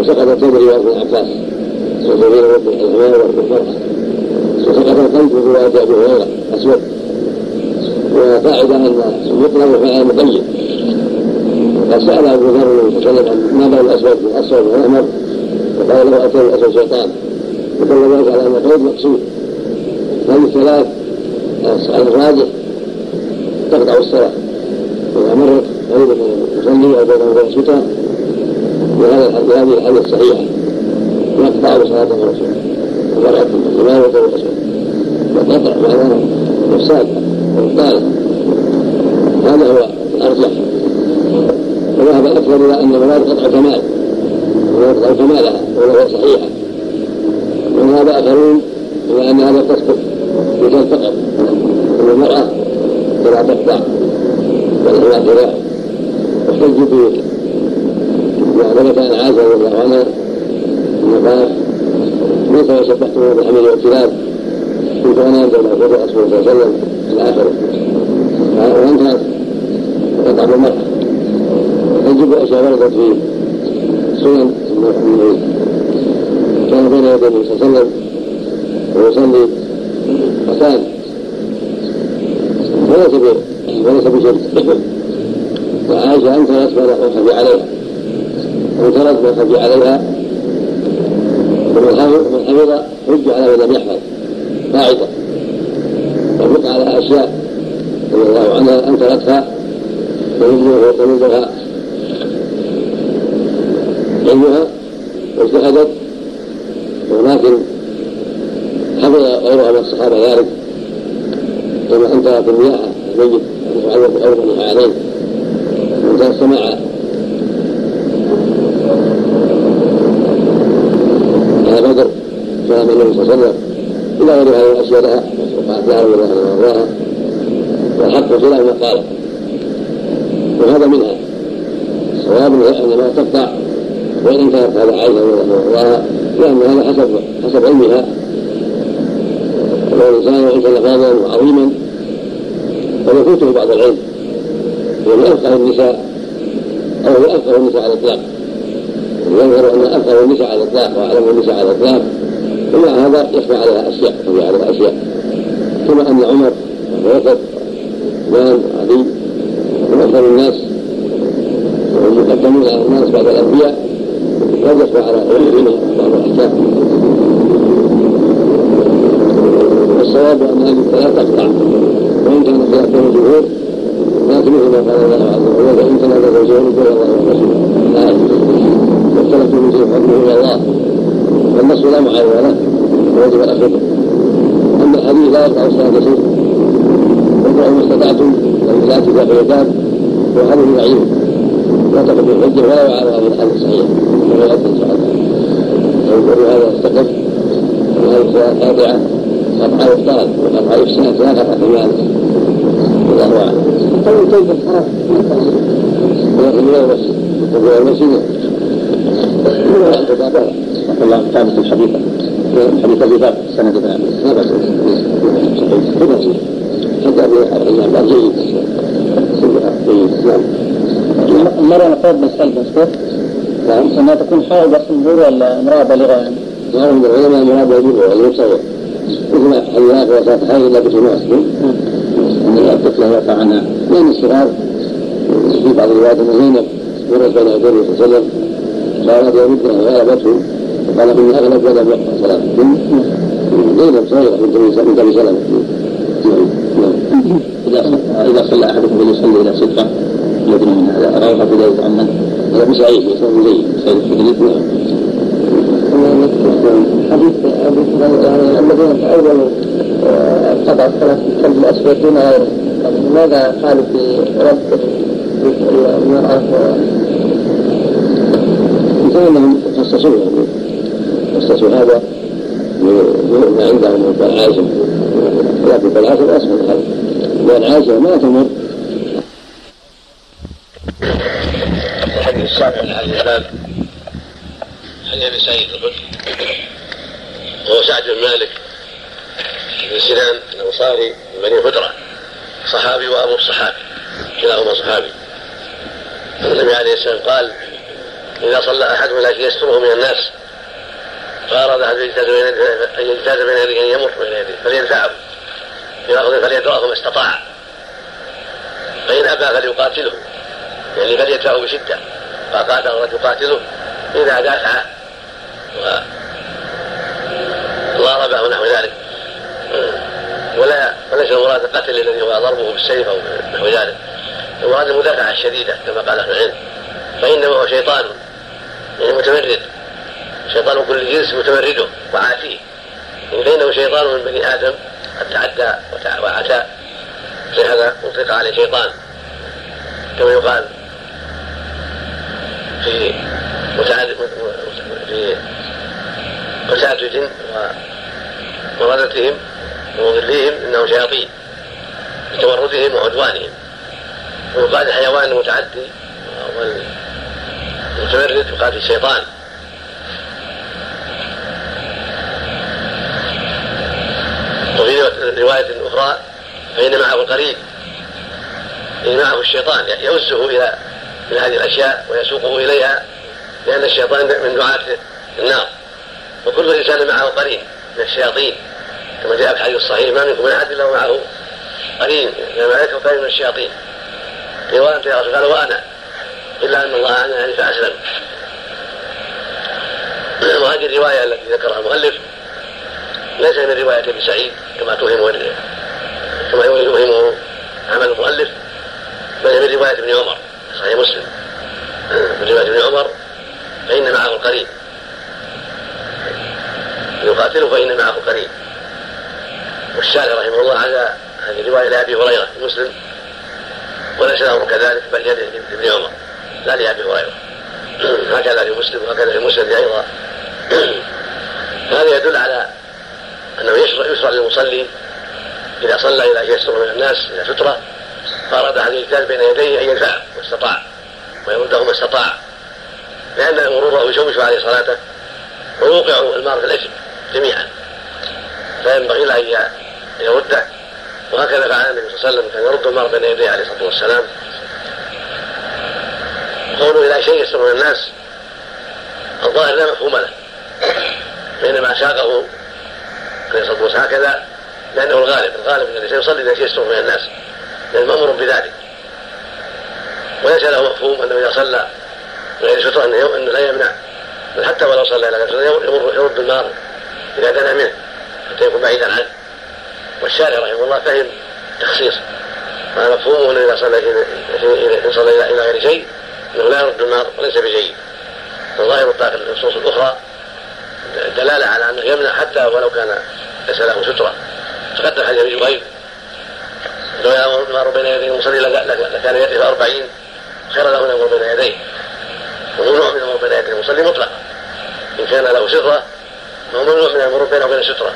وسقط الثوب رواية ابن عباس وزبير وابن الحمار وابن وسقط القلب في رواية أبي هريرة أسود. وقاعدة أن المطلق فعل مقيد قد سأل أبو ذر عليه وسلم ما بين الأسود الأسود والأحمر وقال له أتى الأسود شيطان. ودل ذلك على أن القيد مقصود. هذه الثلاث الراجح؟ تقطع الصلاة. إذا مرت غير المصلي أو بينه وبين السترة بهذه الحديث الصحيحة يقطع صلاة الرسول. ومرأة الإمام والرسول وقطع معناه إفساد وإبطال هذا هو الأرجح. وذهب الأكثر إلى أن المراد قطع كمال ويقطع كمالها وهو صحيحة وذهب آخرون إلى أن هذا تسقط بجل فقط. أن المرأة فلا تقطع والحماة كذلك واحتجوا وثبت عن عائشه رضي الله عنها انه قال ليس وشبهته بالحمل والكلاب كنت أنا بين الرسول صلى الله عليه وسلم إلى اخره وانتهت قطع المرأة تجب اشياء وردت في سنن كان بين يدي النبي صلى الله عليه وسلم ويصلي فكان وليس وليس بشرك. وعائشة أنكرت ما خفي عليها. انكرت ما خفي عليها ومن حفظ حج على من لم يحفظ قاعدة. وفق على أشياء رضي الله عنها أنكرتها ويبلغها علمها واجتهدت ولكن حفظ غيرها من الصحابة ذلك. كما أنكرت المياه الميت يتعلق بأرض عليه وانتهى السماع على بدر كلام النبي صلى الله عليه وسلم. إلى غير هذه الاشياء لها لها وارضاها والحق خلاف ما قال وهذا منها. الصواب انما تقطع. وإن كانت هذا عائشه رضي لأن هذا حسب حسب علمها. والانسان وان كان فاضلا وعظيما فيفوته بعض العلم. هو من افقه النساء أو هو افقه النساء على الإطلاق. يظهر أن افقه النساء على الإطلاق وأعلم النساء على الإطلاق. ومع هذا يخفى عليها أشياء تخفى عليها أشياء. كما أن عمر بكر عثمان علي هم افضل الناس وهم مقدمون على الناس بعد الأنبياء قد يخفى على غيرهم بعض الأحكام. والصواب أن هذه الثلاث تقطع وإن كان خلاف بين الجمهور لكن مثل ما قال الله عز وجل وإن تنازعوا شيئا فالى الله والرسول لا. واختلفتم من شيء حكمه إلى الله. والنص لا معارض له ويجب الاخذ أما الحديث لا يقطع الصلاة شيء واقرأوا ما استطعتم لا تزاحوا الباب وهذا ضعيف لا تقبل الحجه ولا يعارض هذا الحديث الصحيح ولا يؤثر وهذا استقر وهذه قاطعه قطع يفترض وقطع يفسد لا قطع كمال والله اعلم. طيب طيب الحرام ولكن من المسجد. يقول المسجد. تابعه الله ثابت الحديث حديث ابي بكر سند ما بس حتى ابن عباس جيد نعم المرأة نقول مسألة مذكور نعم. أنها تكون حائضة في الظهور ولا امرأة بالغة يعني؟ ظاهر من العلماء المراد يجوز ولا يتصور مثل حديث وفاة حائض لا بتماس إن الطفل يرفع عنها لأن الصغار في بعض الروايات أن زينب مرت بين النبي صلى الله عليه وسلم قالت يردها وغلبته وقال من أغلب ولم صلاة زينب صغيرة من أبي سلمة نعم إذا إذا صلى أحدكم فليصلي إلى ستره يدنو من هذا. رواه ابو داود عن من؟ هذا سيد الخدري نعم حديث يعني الذين تأولوا قطع الصلاة في الكلب الأسود دون غيره. لماذا قالوا في رد انهم خصصوه خصصوا هذا ما عندهم من قال عائشه لكن قال عائشه اسهل هذا عائشة ما تمر. الحديث السابع هذه الباب. عن أبي سعيد وهو سعد بن مالك بن سنان الأنصاري من بني هدره صحابي وأبو الصحابي كلاهما صحابي. النبي عليه السلام قال إذا صلى احد لكن يستره من الناس فأراد احد يجتاز بين أن يجتاز بين يديه أن يمر بين يديه فليدفعه ياخذ فليدراه ما استطاع. فإن أبى فليقاتله. يعني فليدفعه بشدة. فقاتل الرجل يقاتله. إذا دافع وضربه ونحو ذلك. ولا وليس المراد القتل الذي هو ضربه بالسيف أو نحو ذلك. المراد المدافعة الشديدة كما قال أهل العلم. فإنما هو شيطان. يعني متمرد. شيطان كل جنس متمرده وعاتيه فانه شيطان من بني آدم قد تعدى وعتى. لهذا اطلق عليه شيطان. كما يقال في متعدد في مساجد ومردتهم ومضليهم شياطين بتمردهم وعدوانهم. ويقال الحيوان المتعدي والمتمرد يقال الشيطان رواية أخرى فإن معه القريب إن معه الشيطان يوسه إلى إلى هذه الأشياء ويسوقه إليها لأن الشيطان من دعاة النار. وكل إنسان معه قرين من الشياطين كما جاء في الحديث الصحيح ما منكم من أحد إلا معه قرين من الملائكة وقرين من الشياطين. قيل وأنت يا رسول قال وأنا إلا أن الله أعانني فأسلم. وهذه الرواية التي ذكرها المؤلف ليس من رواية أبي سعيد. كما توهم كما يوهمه عمل المؤلف بل من رواية ابن عمر صحيح مسلم. من رواية ابن عمر فإن معه القرين يقاتله فإن معه قرين والشارع رحمه الله على هذه الرواية لأبي هريرة مسلم الأمر كذلك بل يد ابن عمر لا لأبي هريرة. هكذا في مسلم وهكذا في مسلم أيضا. هذا يدل على أنه يشرع, يشرع للمصلي إذا صلى إلى أن يستر من الناس إلى سترة فأراد أحد يجتاز بين يديه أن يدفعه ما استطاع ويرده ما استطاع لأن مروره يشوش عليه صلاته ويوقع المار في الإثم جميعا. فينبغي له أن يرده وهكذا فعل النبي صلى الله عليه وسلم كان يرد المار بين يديه عليه الصلاة والسلام. قوله إلى شيء يستر من الناس الظاهر لا مفهوم له بينما ساقه عليه الصلاة والسلام. هكذا لأنه الغالب الغالب الانسان يصلي إذا يستر من الناس. لأن مامور بذلك. وليس له مفهوم أنه إذا صلى غير ستره أنه لا يمنع. بل حتى ولو صلى إلى غير ستره يرد المار إذا دنا منه حتى يكون بعيدا عنه. والشارع رحمه الله فهم تخصيص. هذا مفهومه أنه إذا صلى ان صلى إلى غير شيء أنه لا يرد النار وليس بجيد الظاهر النصوص الأخرى دلالة على أنه يمنع حتى ولو كان ليس له سترة. تقدم حديث أبي جهيم لو المار بين يديه المصلي لكان يده أربعين خير له يمر بين يديه. وممنوع من المر بين يديه المصلي مطلقا إن كان له سترة فهو ممنوع من المرور بينه وبين الستره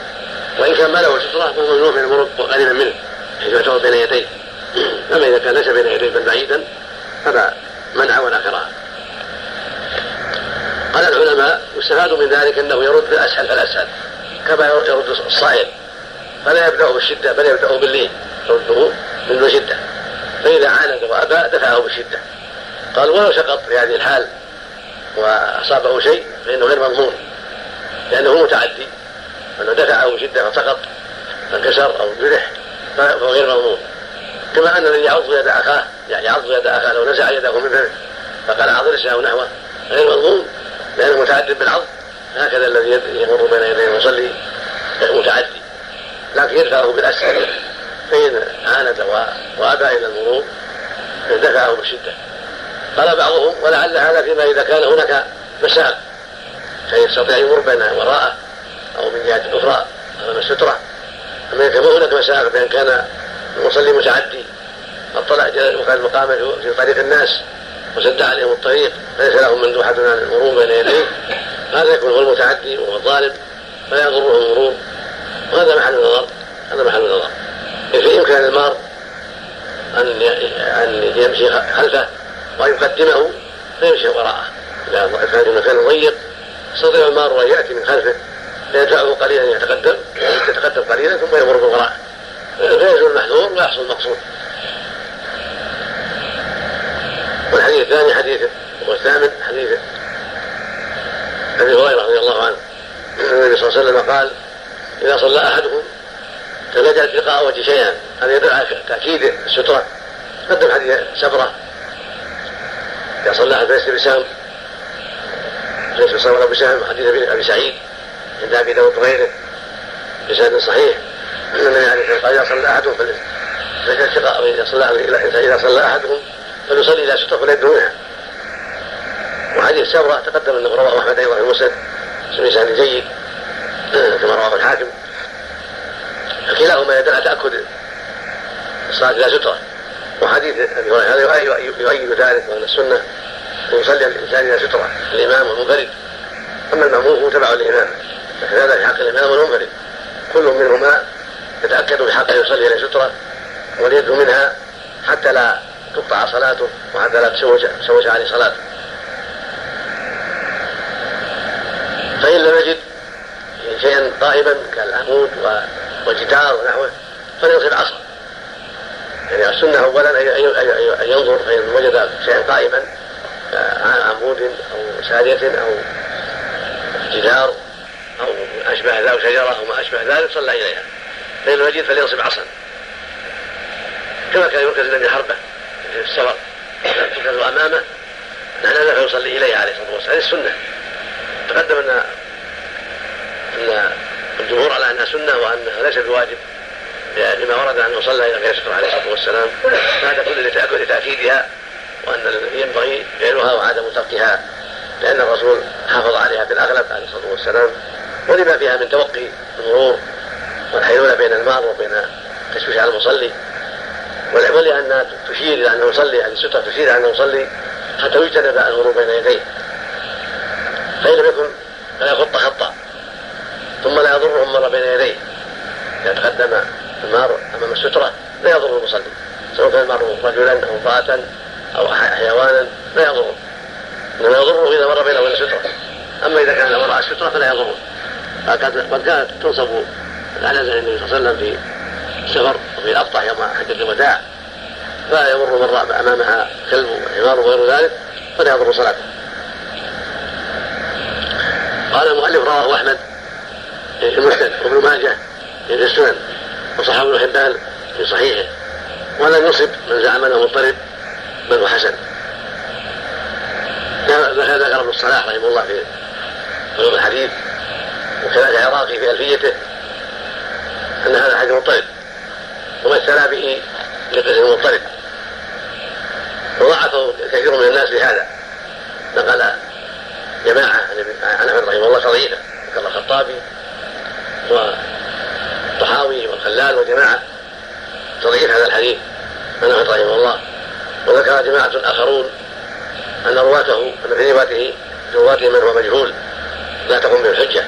وإن كان ما له سترة فهو ممنوع من المرور قريبا منه حيث يعتبر بين يديه. أما إذا كان ليس بين يديه بل بعيدا فلا منع ولا كراهة. قال العلماء يستفاد من ذلك أنه يرد الأسهل فالاسهل كما يرد الصائل. فلا يبدأ بالشدة بل يبدأ باللين يرده من شدة. فإذا عاند وأبى دفعه بالشدة قال ولو سقط في هذه الحال وأصابه شيء فإنه غير مضمون. لأنه متعدي. أنه دفعه بشدة فسقط فانكسر أو جرح فهو غير مضمون. كما أن الذي يعض يد أخاه يعني يعض يد أخاه لو نزع يده من فمه فقال عض أو نحوه غير مضمون. لأنه متعد بالعض هكذا الذي يمر بين يدي المصلي متعدي. لكن يدفعه بالأسهل فإن عاند وأبى إلى المرور دفعه بالشدة قال بعضهم ولعل هذا فيما إذا كان هناك مساق. فيستطيع يمر بين وراءه أو من جهة أخرى أمام السترة. أما إذا كان هناك مساق بأن كان المصلي متعدي اطلع وكان المقام في طريق الناس. وسد عليهم الطريق فليس لهم مندوحة عن المرور بين يديه. هذا يكون هو المتعدي وهو الظالم فلا يضره المرور. وهذا محل النظر هذا محل النظر في إمكان المار أن أن يمشي خلفه وأن يقدمه فيمشي وراءه. إذا كان المكان ضيق يستطيع المار أن يأتي من خلفه فيدفعه قليلا يتقدم يتقدم قليلا ثم يمر بالوراء فيزول المحذور ويحصل المقصود. والحديث الثاني حديث والثامن حديث أبي هريرة رضي الله عنه. النبي صلى الله عليه وسلم قال إذا صلى أحدكم فليجعل في وجه شيئا. هذا يدل على تأكيد السترة. قدم حديث سبرة. إذا صلى أحد فليس بسام ليس بسام ولا بسام حديث ابي سعيد عند أبي داود وغيره. بسند صحيح. ان النبي عليه الصلاه والسلام قال إذا صلى أحدكم فليجعل إذا صلى إذا فليصلي إلى ستره فلا منها وحديث سبره تقدم أنه رواه أحمد أيضا في مسند بسند جيد كما رواه الحاكم. فكلاهما يدل على تأكد الصلاة إلى ستره وحديث هريرة هذا يؤيد ذلك وأن السنة أن يصلي الإنسان إلى ستره الإمام والمنفرد أما المأموم هو تبع الامام فهذا في حق الإمام والمنفرد كل منهما يتأكد بحق أن يصلي إلى ستره واليد منها حتى لا تقطع صلاته وحتى لا تشوش عليه صلاته. فإن لم يجد شيئا قائما كالعمود والجدار ونحوه فليصل عصا يعني السنة أولا أن ينظر فإن وجد شيئا قائما عمود أو سارية أو جدار أو أشبه ذلك أو شجرة أو ما أشبه ذلك صلى إليها. فإن لم يجد فلينصب عصا كما كان يركز النبي حربة. في السفر تركز امامه معنى فيصلي اليه عليه الصلاة والسلام. هذه السنة. تقدم أن أن الجمهور على أنها سنة وانها ليست بواجب. لما ورد انه صلى إلى غير ستر عليه الصلاة والسلام هذا كله لتاكيدها وأن ينبغي فعلها وعدم تركها لأن الرسول حافظ عليها في الأغلب عليه الصلاة والسلام. ولما فيها من توقي المرور والحيلولة بين المار وبين التشويش على المصلي. ولانها تشير إلى انه يصلي هذه الستره تشير إلى انه يصلي حتى يجتنب المرور بين يديه. فإن لم يكن فلا يخط خطا ثم لا يضره مر بين يديه. اذا تقدم المار أمام السترة لا يضر المصلي سواء كان المار رجلا أو امرأة أو حيوانا لا يضره إنما يضره إذا مر بينه وبين السترة. أما إذا كان وراء السترة فلا يضره قد كانت تنصب على النبي صلى الله عليه وسلم في السفر وفي الأبطح يوم حجة الوداع فلا يمر مر أمامها كلب وحمار وغير ذلك فلا يضر صلاته. قال المؤلف رواه أحمد في المسند وابن ماجه في السنن وصححه ابن حبان في صحيحه ولم يصب من زعم أنه مضطرب بل هو حسن. ذكر ابن الصلاح رحمه الله في علوم الحديث وكذلك العراقي في ألفيته أن هذا الحديث مضطرب ومثل به لقصة المضطرب. وضعفه كثير من الناس لهذا نقل جماعة عن أحمد رحمه الله تضعيفه ذكر الخطابي والطحاوي والخلال وجماعة تضعيف هذا الحديث عن أحمد رحمه الله وذكر جماعة آخرون أن رواته أن في رواته رواته من هو مجهول لا تقوم به الحجة.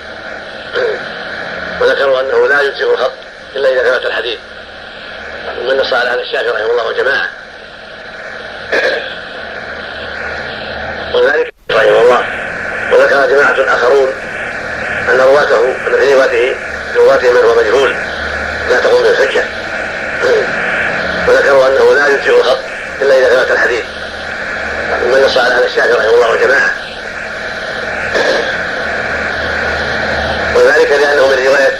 وذكروا أنه لا يجزئ الخط إلا إذا ثبت الحديث. ومن نص على الشافعي رحمه الله وجماعة وذلك رحمه الله. وذكر جماعة آخرون أن رواته أن في رواته رواته من هو مجهول لا تقوم به الحجة. وذكروا أنه لا يجزئ الخط إلا إذا ثبت الحديث. ومن نص على هذا الشافعي رحمه الله وجماعة وذلك لأنه من رواية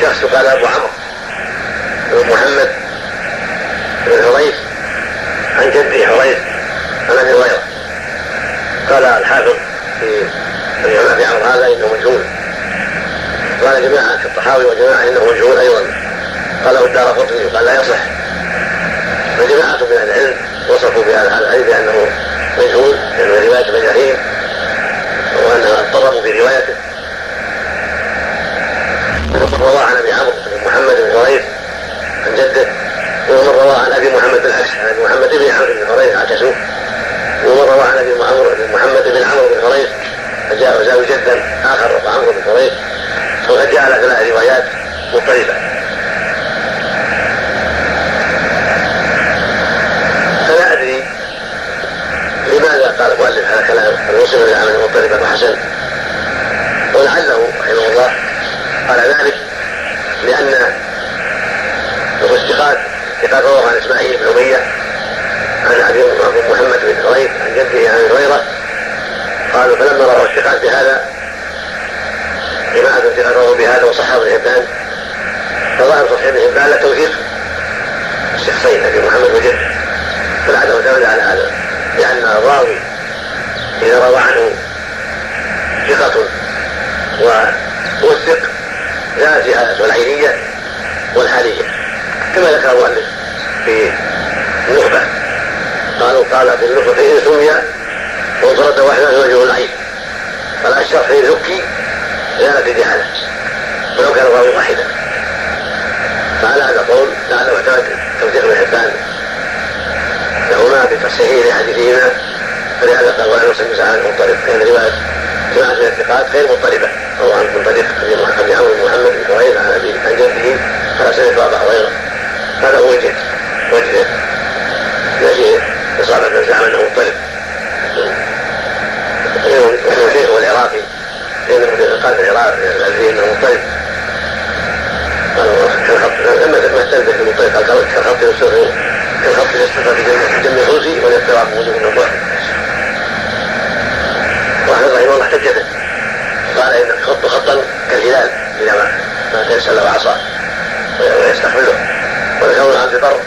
شخص قال أبو عمرو بن محمد بن حريث عن جده حريث عن أبي هريرة. قال الحافظ في في عمرو هذا إنه مجهول. قال جماعة الطحاوي وجماعة إنه مجهول أيضا. قاله الدار قطني. وقال لا يصح. فجماعة من العلم وصفوا بهذا الحديث بأنه مجهول لأنه رواية مجاهيل وأنها اضطربوا في روايته. ومن رواه عن أبي عمرو بن محمد بن هريث عن جده ومن رواه عن أبي محمد بالعكس عن محمد بن عمرو بن هريث عكسوه رواه عن أبي محمد بن عمرو بن هريث فجاء وزاوي جدا آخر وهو عمرو بن هريث وقد جاء على ثلاث روايات مضطربه فلا أدري لماذا قال المؤلف هذا كلام المسلم بالعمل مضطربا وحسن ولعله رحمه الله قال ذلك لأن له استقاد رواه عن إسماعيل بن أمية عن أبي محمد بن هريث عن جده عن هريرة قالوا فلما رووا استقاد بهذا استقاد رووا بهذا وصححه ابن حبان صحيح ابن حبان لا توثيق الشخصين أبي محمد وجده فلعله دل على هذا لأن الراوي إذا روى عنه ثقة ووثق لا جهالة والعينية والحالية كما ذكر المؤلف في النخبة. قالوا قال في النخبة إن سمي وانفرد واحدا وجه العين. قال الشرح ذكي زالت الجهالة. ولو كان الراوي واحدا. فعلى هذا القول لعله اعتمد توثيق ابن حبان لهما بتصحيح لحديثهما فلهذا قال وعن مسلم سعد المضطرب كان روايه جماعة من الثقات غير مضطربه روى عن طريق ابي عمرو بن محمد بن هريره عن ابي عن جده. على سنه أبا هريرة. هذا هو وجه وجه زعم انه مضطرب وهو شيخه العراقي لأنه قال العراق الذي انه مضطرب لما مثل به المضطرب قال كالخط يصير كالخط يصير في دم الحوزي والاضطراب وجوه النبوة واحمد رحمه الله احتج به قال إن يخط خطا كالهلال إذا ما ما تيسر له عصا ويستحمله. وذكروا عن عن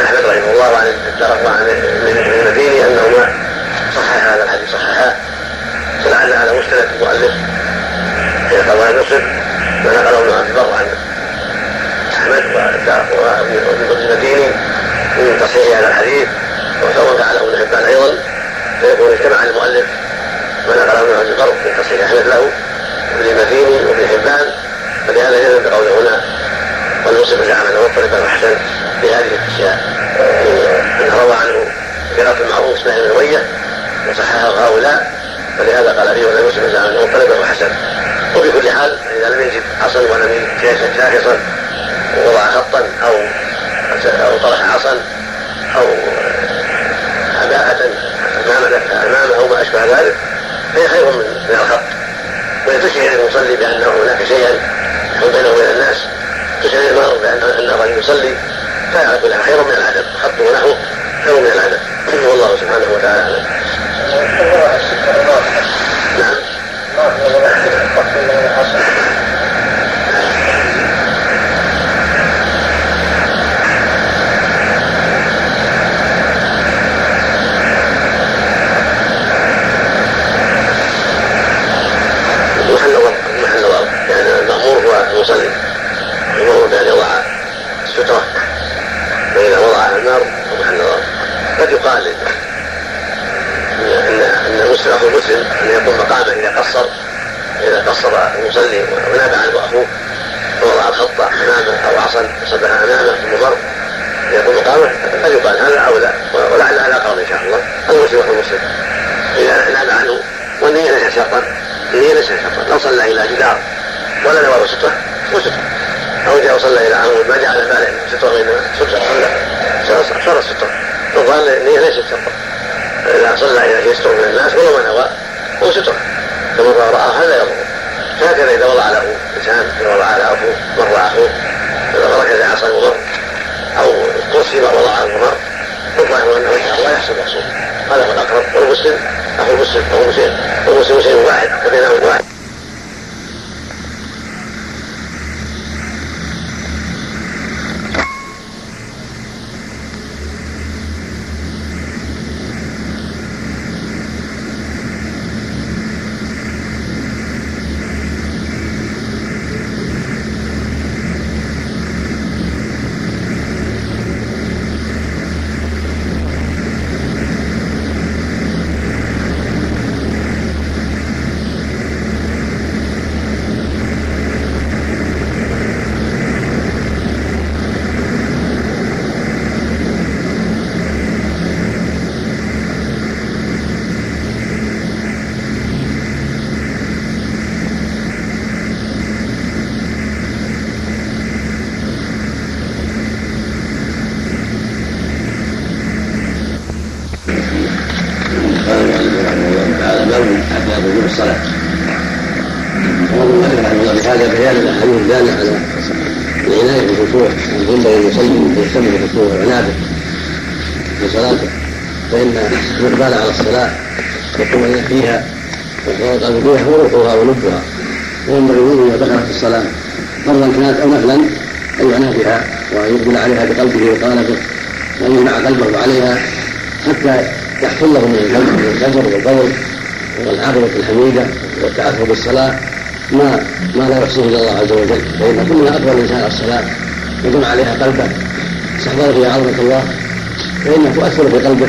احمد رحمه الله وعن الدار وعن ابن المديني أنهما صحح هذا الحديث صححا. فلعل على مستند المؤلف قال وعن مسلم ما نقله ابن عبد البر عن أحمد وابن المديني من تصحيح هذا الحديث وسواء فعله ابن حبان أيضا. فيكون اجتمع المؤلف ما نقله ابن عبد البر في تصحيح أحمد له وابن المديني وابن حبان فلهذا يزن بقوله هنا والمسلم مضطربا احسن في هذه الأشياء انه روى عنه ثقة المعروف اسماعيل بن أمية وصححه هؤلاء فلهذا قال فيه ولا مسلم انه مضطربا وحسن وفي كل حال اذا لم يجد عصا ولم يجد شاخصا ووضع خطا أو أو طرح عصا أو عباءة أمامه أو ما أشبه ذلك فهي خير من من الخط. وتشعر المصلي بان هناك شيئا يحول بينه وبين الناس. تشعر المرء بان انه يصلي فعلى كل خير من العدم خط ونحوه خير من العدم والله سبحانه وتعالى أعلم. نعم. يصلي ونام عنه اخوه ووضع الخط أمامه أو عصا صبها أمامه ثم مر يقوم مقامه فيقال هذا اولى ولعل على قول إن شاء الله. المسلم اخو المسلم. إذا نام عنه والنية ليس شرطا النية ليس شرطا. لو صلى إلى جدار ولا نوى سترة وستره أو جاء وصلى إلى عمود ما جعل باله سترة وانما سترة. صلى صار ستره يقال النية ليست شرطا. إذا صلى شيء يستر من الناس ولو ما نوى هو ستره فمن راى هذا يضر هكذا اذا وضع له انسان اذا وضع على اخوه مر اخوه ركز عصا ومر أو كرسي ما وضعه ومر فالظاهر انه ان شاء الله يحصل المقصود هذا هو الاقرب والمسلم اخو المسلم اخو المسلم والمسلم شيء واحد وبينهم واحد الإقبال على الصلاة والطمأنينة فيها والقلب فيها هو روحها ولبها وينبغي منه إذا دخلت الصلاة. فرضا كانت أو نفلا أن يعنى بها وأن يقبل عليها بقلبه وقالبه وأن يجمع قلبه عليها حتى يحصل له من الفجر والفضل والعاقبة الحميدة والتأثر بالصلاة ما ما لا يحصيه إلا الله عز وجل. فإن كل ما أقبل الإنسان على الصلاة وجمع عليها قلبه. استحضر فيها عظمة الله. فإنها تؤثر في قلبه.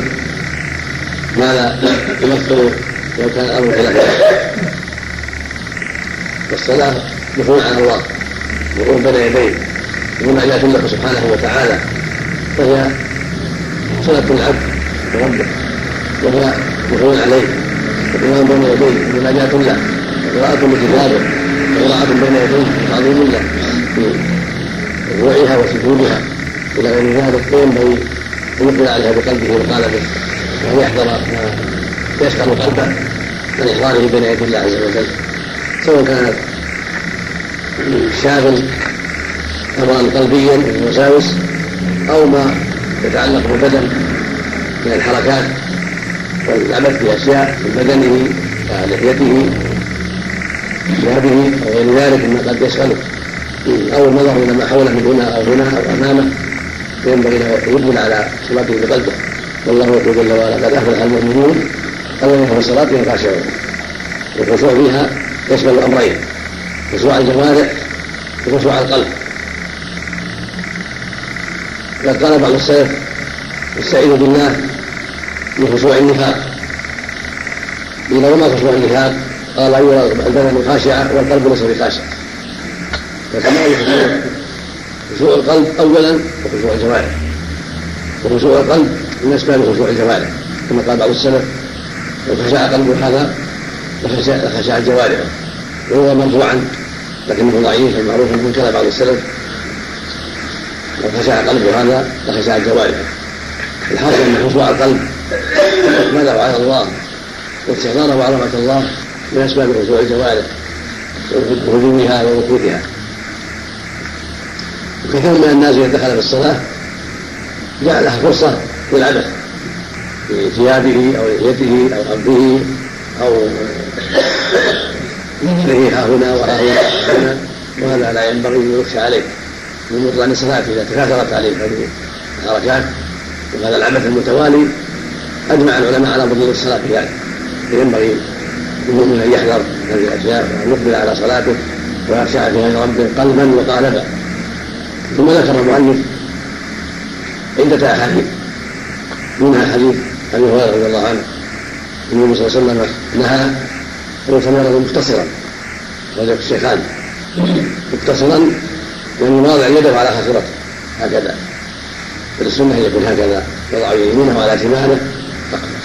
ما لا يمثل لو كان الأمر خلافه والصلاة دخول على الله. دخول بين يديه. ومناجاة له سبحانه وتعالى فهي صلة العبد بربه وهو دخول عليه. وقيام بين يديه. ومناجاة له وقراءة لكتابه وقراءة بين يديه. وتعظيم له في ركوعها وسجودها. إلى غير ذلك فينبغي أن يقبل عليها بقلبه وقالبه وأن يحذر ما يشغل قلبه عن إحضاره بين يدي الله عز وجل. سواء كان شاغل أمرا قلبيا من الوساوس أو ما يتعلق بالبدن من الحركات والعبث بأشياء من بدنه ولحيته ثيابه أو غير ذلك مما قد يشغله أو النظر إلى ما حوله من هنا أو هنا أو أمامه. فينبغي له يقبل على صلاته بقلبه. والله يقول جل وعلا قد أفلح المؤمنون. الذين في صلاتهم خاشعون والخشوع فيها يشمل امرين خشوع الجوارح وخشوع القلب. قد قال بعض السلف استعيذ بالله من خشوع النفاق. قيل وما خشوع النفاق قال ايها البدن خاشعة والقلب ليس بخاشع. فكمال خشوع القلب اولا وخشوع الجوارح. وخشوع القلب من اسباب خشوع الجوارح كما قال بعض السلف لو خشع قلبه هذا لخشع الجوارح. وهو مرفوعا لكنه ضعيف المعروف من كان بعض السلف. لو خشع قلبه هذا لخشع الجوارح. الحاصل أن خشوع القلب واكماله على الله واستحضاره عظمه الله من اسباب خشوع الجوارح وهجومها وركودها وكثير من الناس إذا دخل في الصلاة جعلها فرصة للعبث في ثيابه أو لحيته أو قبضه أو نظره ها هنا وها هنا وهذا لا ينبغي أن يخشى عليه. من بطلان الصلاة إذا تكاثرت عليه. هذه الحركات وهذا العبث المتوالي أجمع العلماء على بطلان الصلاة في ذلك. فينبغي للمؤمن أن يحذر هذه الأشياء وأن يقبل على صلاته. ويخشى في ربه قلبا وقالبا. ثم ذكر المؤلف عدة أحاديث. منها حديث أبي هريرة رضي الله عنه النبي صلى الله عليه وسلم نهى أن يتمرض مختصرا. وذلك الشيخان. متصلا يعني واضع يده على خاصرته. هكذا. السنة يكون هكذا. يضع يمينه على شماله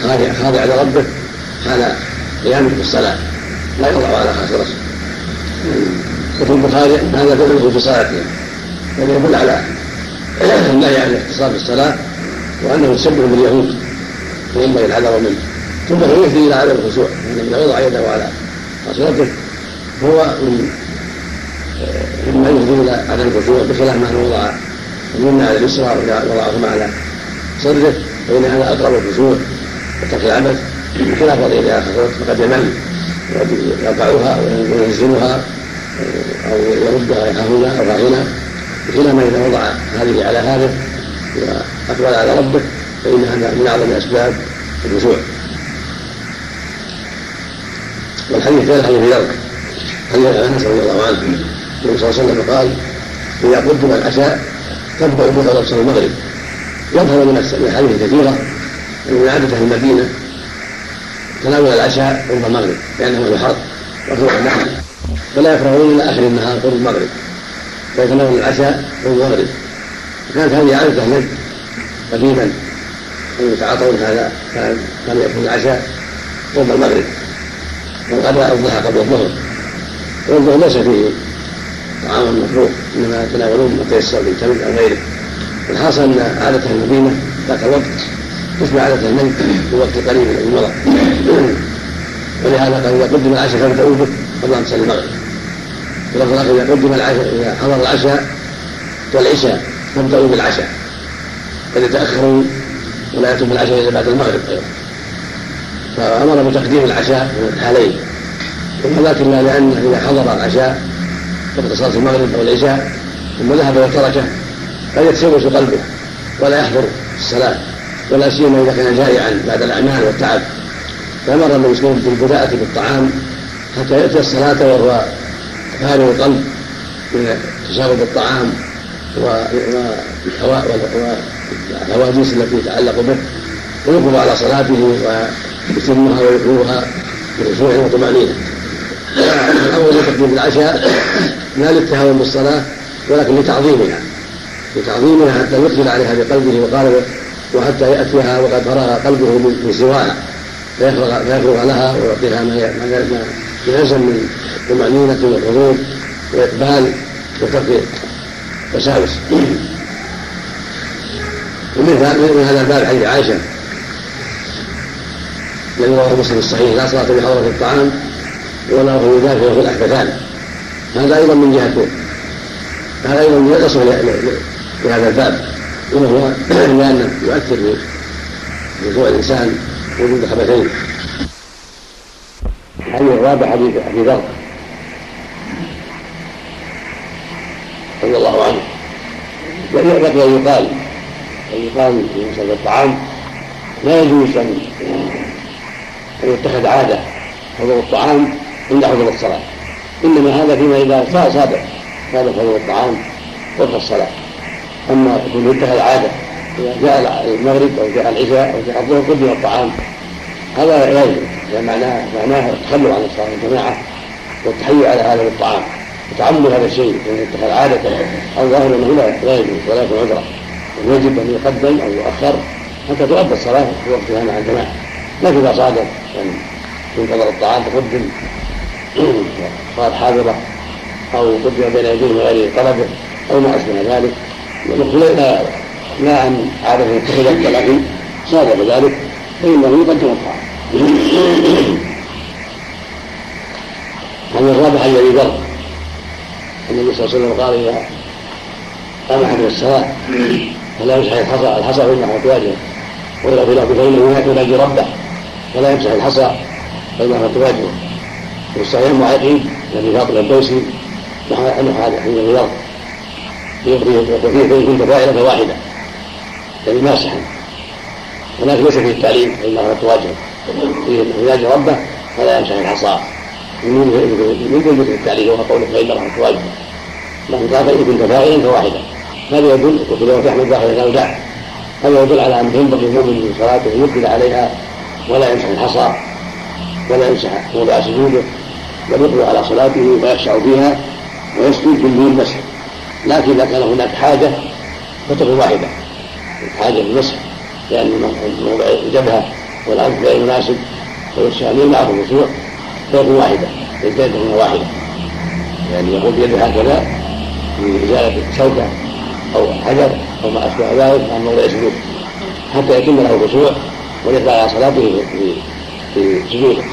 خاضع خاضع لربه حال قيامه في الصلاة. لا يضع على خاصرته. وفي البخاري هذا فعله في صلاته. يعني يدل على النهي عن الاختصار في الصلاة وأنه يسبب باليهود وينبغي الحذر منه. ثم هو يهدي إلى عدم الخشوع إذا وضع يده على خاصرته هو من مما يهدي إلى عدم الخشوع بخلاف ما وضع اليمنى على اليسرى وضعهما على صدره فإن هذا أقرب الخشوع وترك العبث بخلاف وضع يده على خاصرته فقد يمل يقطعها وينزلها أو يردها ها هنا ها هنا. بخلاف إذا وضع هذه على هذا وأقبل على ربه فإن هذا من أعظم أسباب الخشوع والحديث كان حديث ذر حديث أنس رضي الله عنه النبي صلى الله عليه وسلم قال إذا قدم العشاء تبدأ بها صلاة المغرب. يظهر من الحديث كثيرة من عادة المدينة تناول العشاء قرب المغرب لأنه يحر وفوق النحل فلا يفرغون إلى آخر النهار قرب المغرب. فيتناول العشاء قرب المغرب وكانت هذه عادة أهل قديما. أن يتعاطون هذا كان كان يأكل العشاء قرب المغرب. والغداء الضحى قبل الظهر. والظهر ليس فيه طعام مفروض إنما يتناولون ما تيسر من تمر أو غيره. الحاصل أن عاده المدينة ذاك الوقت تشبه عاده الملك في وقت قريب من المضى ولهذا قال إذا قدم العشاء فابدأوا به قبل أن تصلي المغرب. الآخر اذا قدم العشاء إذا حضر العشاء والعشاء فابدأوا بالعشاء. قد يتاخرون ولا يتم العشاء إلا بعد المغرب أيضا. فأمر بتقديم العشاء في الحالين. ولكن لا لأنه إذا حضر العشاء وقت صلاة المغرب أو العشاء ثم ذهب وتركه. قد يتشوش قلبه ولا يحضر الصلاة ولا سيما إذا كان جائعا بعد الأعمال والتعب. فأمر المسلمين بالبداءة بالطعام حتى يأتي الصلاة وهو فارغ القلب من تشاغل الطعام والحوادث التي يتعلق به ويقبل على صلاته ويتمها ويقوها بخشوع وطمأنينة. الأمر بتقديم العشاء لا للتهاون بالصلاة ولكن لتعظيمها. لتعظيمها حتى يقبل عليها بقلبه وقالبه وحتى يأتيها وقد فرغ قلبه من سواها. فيفرغ لها ويعطيها ما يلزم من طمأنينة وحضور وإقبال وترك وساوس ومن هذا الباب حديث عائشة. الذي رواه مسلم الصحيح لا صلاة بحضرة الطعام ولا هو يدافع في الأحدثان هذا أيضا من جهة هذا أيضا من الأصل لهذا الباب. وهو لأنه يؤثر في رجوع الإنسان وجود خبثين الحديث الرابع حديث أبي ذر. رضي الله عنه. بقي أن يقال أن يقال في مسألة الطعام لا يجوز أن يتخذ عادة حضور الطعام عند حضور الصلاة. إنما هذا فيما إذا صار صادق صادق حضور الطعام وقت الصلاة. أما يكون يتخذ عادة إذا جاء المغرب أو جاء العشاء أو جاء الظهر قدم الطعام هذا لا يجوز. معناه معناه التخلف عن الصلاة والجماعة والتحيي على هذا الطعام وتعمد هذا الشيء أن يتخذ عادة أو ظاهر أنه لا يجوز ولا يكون عذرا يجب أن يقدم أو يؤخر حتى تؤدى الصلاة في وقتها مع الجماعة. لكن إذا صادف أن ينتظر الطعام تقدم صار حاضرة أو قدم بين يديه من غير طلبه أو ما أشبه ذلك لا لا عن عادة يتخذ ولكن صادف ذلك فإنه يقدم الطعام. عن ابي ذر النبي صلى الله عليه وسلم قال إذا قام احد الصلاه فلا يمسح الحصى. الحصى نحو وجهه وإذا في لفظ فانه يناجي ربه فلا يمسح الحصى فإنه وجهه في الصحيح معيقين الذي فاطم الدوسي نحو حين الرياض وفيه فإن كنت فاعلا فواحدة يعني ماسحا ولكن ليس فيه التعليم فإنه وجهه فيه يناجي ربه فلا يمسح الحصى من دون ذكر التعليل وهو قوله فإن رحمة واجبة لكن قال فإن كنت فاعلا فواحدة هذا يدل وفي رواية أحمد واحدة أو دع هذا يدل على أن ينبغي المؤمن من صلاته أن يقبل عليها ولا يمسح الحصى ولا يمسح موضع سجوده. بل يقبل على صلاته ويخشع فيها ويسجد من دون مسح. لكن إذا كان هناك حاجة فتكون واحدة. حاجة للمسح لأن موضع الجبهه مناسب ويخشى ان يمنع الرجوع فيكون واحدة. يدين تكون واحدة. يعني يقول بيده هكذا لإزالة شوكة أو حجر أو ما أشبه ذلك عن موضع سجود حتى يتم له الخشوع ويقضى على صلاته في في سجوده.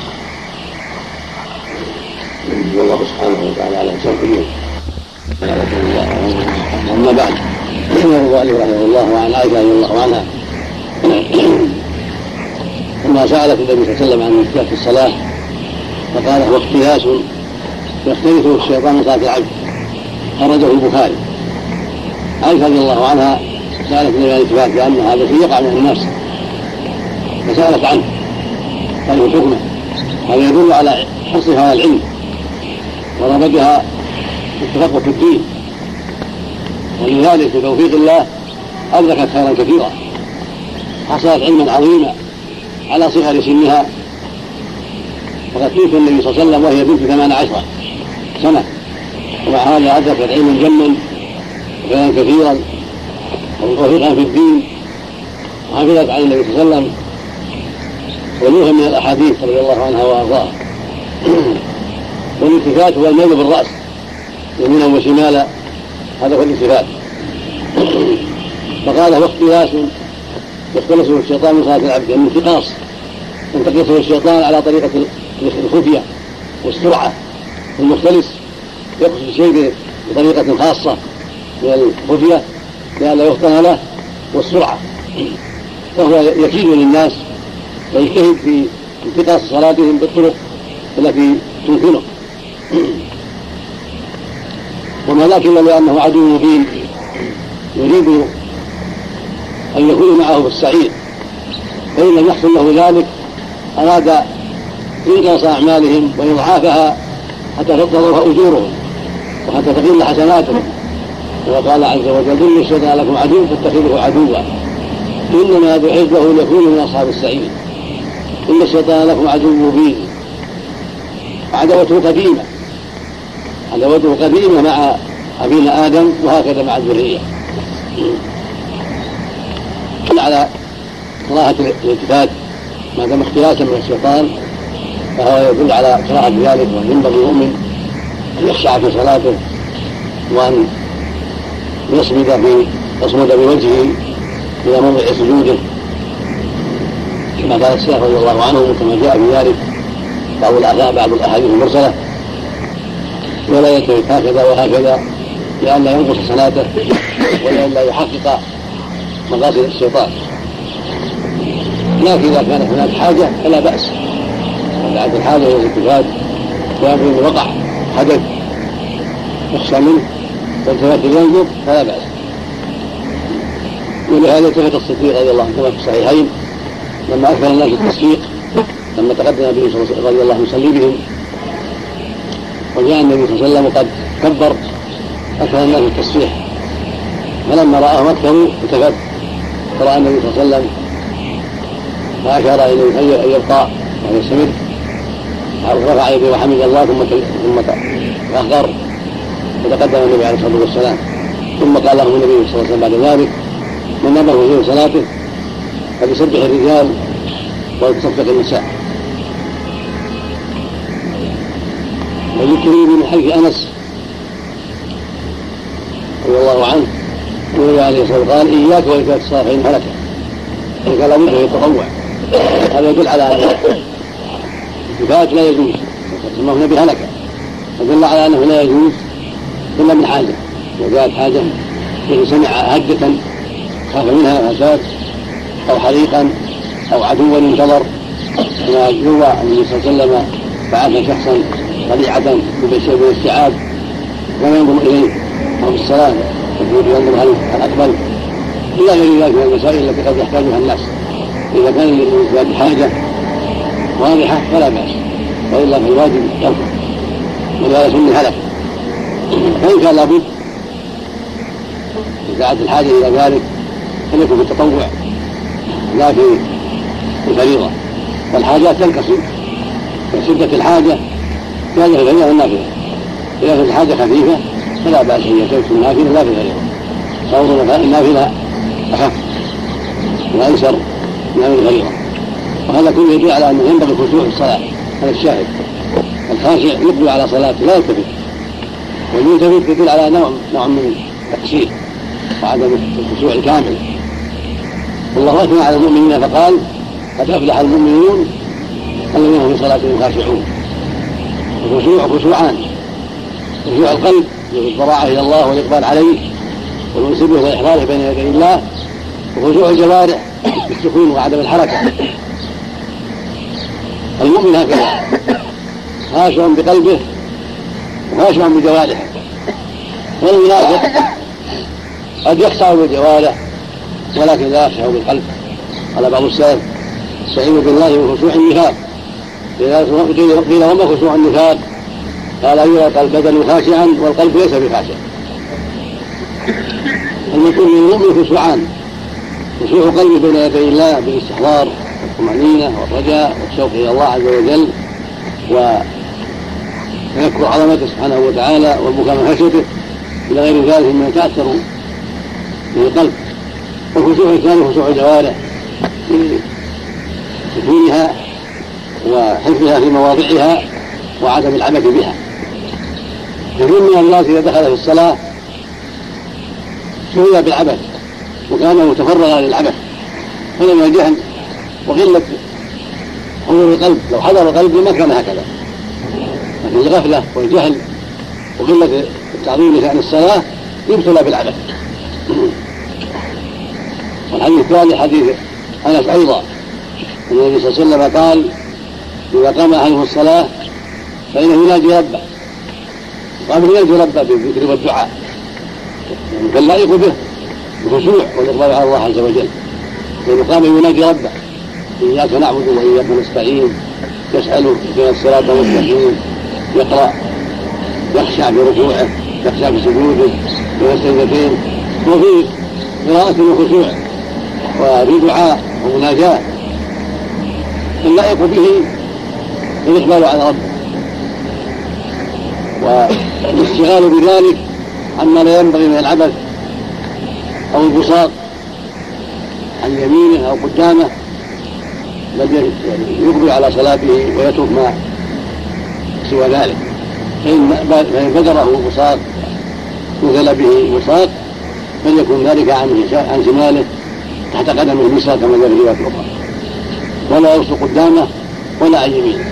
والله سبحانه وتعالى على انسان كبير أما بعد. علي رحمه الله وعن عائشة رضي الله عنها. لما سالت النبي صلى الله عليه وسلم عن اختلاف في الصلاة فقال هو اختلاس يختلف الشيطان من صلاه العبد خرجه البخاري. عائشة رضي الله عنها سألت النبي الصلاة والسلام لأن هذا شيء يقع من الناس فسألت عنه قال حكمه هذا يدل على حرصها على العلم ورغبتها في التفقه في الدين. ولذلك بتوفيق الله أدركت خيرا كثيرا حصلت علما عظيما. على صغر سنها وقد توفي النبي صلى الله عليه وسلم وهي بنت ثمان عشرة سنة. ومع هذا أدركت علما جما وخيرا كثيرا. وتوفيقا في الدين. وحفظت عن النبي صلى الله عليه وسلم من الأحاديث رضي الله عنها وأرضاها. والالتفات هو الميل بالرأس يمينا وشمالا. هذا هو الالتفات. فقال هو اختلاس يختلسه الشيطان من صلاة العبد يعني انتقاص ينتقصه الشيطان على طريقة الخفية والسرعة المختلس يقصد الشيء بطريقة خاصة من الخفية لئلا يفطن له والسرعة. فهو يكيد للناس ويجتهد في انتقاص صلاتهم بالطرق التي تمكنه. وما لكن لأنه عدو مبين يريد أن يكون معه في السعير فإن لم يحصل له ذلك أراد إنقاص أعمالهم وإضعافها حتى تضرها أجورهم وحتى تقل حسناتهم. وقال عز وجل إن الشيطان لكم عدو فاتخذه عدوا. إنما حزبه ليكونوا من أصحاب السعير إن الشيطان لكم عدو مبين. عداوته قديمة. عداوته قديمة مع أبينا آدم وهكذا مع الذرية. على كراهة الالتفات ما دام اختلاسا من الشيطان فهو يدل على كراهة ذلك وأن ينبغي المؤمن أن يخشع في صلاته وأن يصمد في يصمد بوجهه إلى موضع سجوده. كما قال الشيخ رضي الله عنه كما جاء في ذلك بعض الآثار بعض الأحاديث المرسلة ولا يلتفت هكذا وهكذا لئلا ينقص صلاته ولئلا يحقق مقاصد الشيطان. لكن إذا كانت هناك حاجة فلا بأس. بعد الحاجة إلى الالتفات ويمكن وقع حدث يخشى منه والتفت ينظر فلا بأس. ولهذا التفت الصديق رضي الله عنه كما في الصحيحين لما أكثر الناس التصفيق لما تقدم النبي صلى الله عليه وسلم رضي الله يصلي بهم وجاء النبي صلى الله عليه وسلم وقد كبر أكثر الناس التصفيح فلما رآهم أكثروا التفت فرأى النبي صلى الله عليه وسلم فأشار إليه أن يبقى وأن يستمر. رفع يديه وحمد الله ثم ثم تأخر وتقدم النبي عليه الصلاة والسلام. ثم قال له النبي صلى الله عليه وسلم بعد ذلك من نظره في صلاته فليسبح الرجال وتصفق النساء. وذكري من حديث أنس رضي الله عنه النبي عليه الصلاه والسلام قال إياك والتفات الصلاه فان هلك قال لابد من التطوع هذا يدل على ان الالتفات لا يجوز. سماه النبي هلك فدل على أنه لا يجوز إلا من حاجة. وجاءت حاجة الذي سمع هجة خاف منها فساد أو حريقا أو عدوا انتظر. كما يروى عن النبي صلى الله عليه وسلم بعث شخصا طليعة بشيء من الاستيعاب ولا ينظر إليه أو في يقول ينظر هل هل اقبل إلى غير ذلك من المسائل التي قد يحتاجها الناس اذا كان للانسان حاجة واضحه فلا باس والا فالواجب تركه ولهذا سمي هلك فان كان لابد اذا دعت الحاجة إلى ذلك فليكن في التطوع لا في الفريضة والحاجات تنقسم الحاجة كان في الفريضة والنافلة إذا كانت الحاجة خفيفة فلا بأس أن يترك النافلة لا في الفريضة صور النافلة أخف. وأيسر من الفريضة وهذا كله يدل على أنه ينبغي الخشوع في الصلاة هذا الشاهد. الخاشع يقبل على صلاته لا يلتفت. والملتفت يدل على نوع نوع من التقصير وعدم الخشوع الكامل. والله أثنى على المؤمنين فقال قد أفلح المؤمنون الذين هم في صلاتهم خاشعون. الخشوع خشوعان. خشوع القلب بالضراعه إلى الله والإقبال عليه والانس به والإحضار بين يدي الله وخشوع الجوارح بالسكون وعدم الحركة. المؤمن هكذا. خاشع بقلبه وخاشع بجوارحه. والمنافق قد يخشع بالجوارح ولكن لا يخشع بالقلب. قال بعض السلف استعينوا بالله من خشوع النفاق. قيل وما خشوع النفاق؟ قال أن يلقى البدن خاشعا والقلب ليس بخاشع. المطلوب من المؤمن خشوعان خشوع قلبه بين يدي الله بالاستحضار والطمأنينة والرجاء والشوق إلى الله عز وجل وتذكر عظمته سبحانه وتعالى والبكاء من خشيته إلى غير ذلك مما يتأثر به القلب. والخشوع الثاني خشوع الجوارح سكونها وحفظها في مواضعها وعدم العبث بها. كثير من الناس إذا دخل في الصلاة شغل بالعبث وكان متفرغا للعبث هذا من الجهل وقلة حضور القلب لو حضر القلب ما كان هكذا. لكن الغفلة والجهل وقلة التعظيم لشأن الصلاة يبتلى بالعبث. والحديث الثاني حديث أنس أيضا النبي صلى الله عليه وسلم قال إذا قام أهله الصلاة فإنه يناجي ربه. قام يناجي ربه بالذكر والدعاء فاللائق به. الخشوع والإقبال على الله عز وجل. لأنه قام يناجي ربه. إياك نعبد وإياك نستعين. يسأل اهدنا الصراط المستقيم. يقرأ. يخشع في ركوعه يخشع في سجوده بين السجدتين وفي قراءة وخشوع وفي دعاء ومناجاة. اللائق به. الإقبال على ربه. والاشتغال بذلك عما لا ينبغي من العبث أو البساط عن يمينه أو قدامه بل يقبل على صلاته ويترك ما سوى ذلك. فإن بدره وساق نزل به وساق فليكن ذلك عن عن شماله تحت قدمه اليسرى كما جاء في رواية أخرى. ولا يبصق قدامه ولا عن يمينه.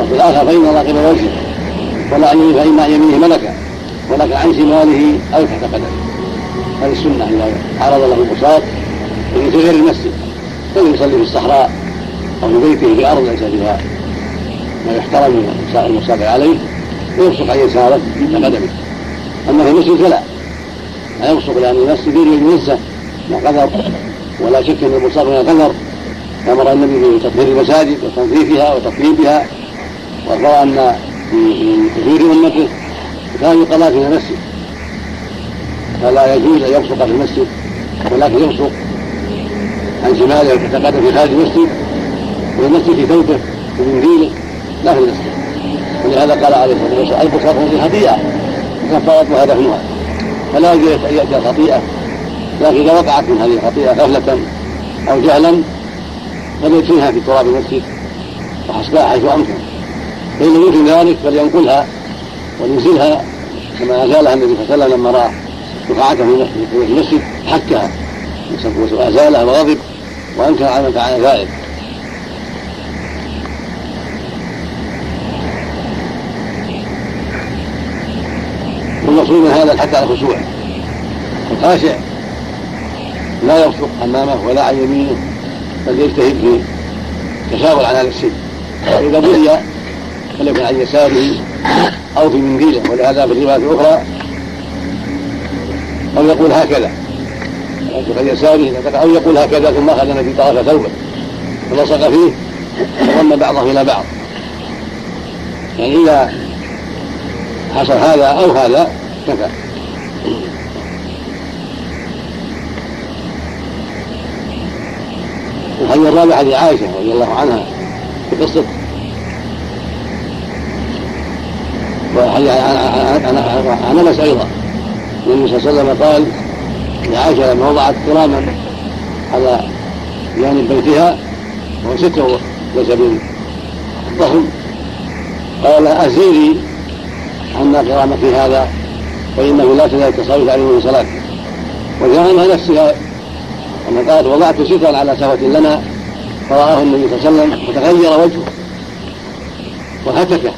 وفي الآخر فإن قبل وجهه ولا يمينه فإن عن يمينه ملكا ولك عن شماله أو تحت قدمه هذه السنة إذا عرض له البساط في غير المسجد فإن يصلي في الصحراء أو في بيته في أرض ليس فيها ما يحترم من المصلي عليه ويبصق عن يساره تحت قدمه أما في المسجد فلا. لا يبصق لأن المسجد يريد ينزه من قدر ولا شك أن البصاق من القدر. أمر النبي بتطهير المساجد وتنظيفها وتطييبها وأخبر أن كثير أمته كان يقضى في المسجد فلا يجوز أن يبصق في المسجد ولكن يبصق عن شماله وتتقدم في خارج المسجد والمسجد في ثوبه ومنديله لا في المسجد. ولهذا قال عليه الصلاة والسلام البصاق في خطيئة؟ وكفارتها دفنها فلا يجوز أن يأتي الخطيئه لكن إذا وقعت من هذه الخطيئة غفلة أو جهلا فليدفنها في تراب المسجد وحسبها حيث أمكن. لم يمكن ذلك فلينقلها ولينزلها كما ازالها النبي صلى الله عليه وسلم لما رأى رفعته في المسجد حكها. وازالها وغضب وأنكر على من فعل ذلك. والمقصود من هذا حتى على الخشوع. الخاشع لا يبصق أمامه ولا عن يمينه بل يجتهد في تشاور على هذا الشيء فإذا بلي فليكن عن يساره أو في منديله ولهذا في الرواية الأخرى. أو يقول هكذا. عن يساره أو يقول هكذا ثم أخذ النبي طرف ثوبه فلصق فيه وضم بعضه إلى بعض. يعني إذا حصل هذا أو هذا كفى. الحديث الرابع حديث عائشه رضي الله عنها في قصة وحديث عن انس أيضا. النبي صلى الله عليه وسلم قال لعائشه لما وضعت كراما على جانب بيتها وهو ستر ليس بالضخم قال أزيري عنا كرامتي هذا فإنه لا تزال تصرف عليه من صلاته. وجاء نفسها. أن قالت وضعت سترا على سفة لنا. فرآه النبي صلى الله عليه وسلم فتغير وجهه وهتكه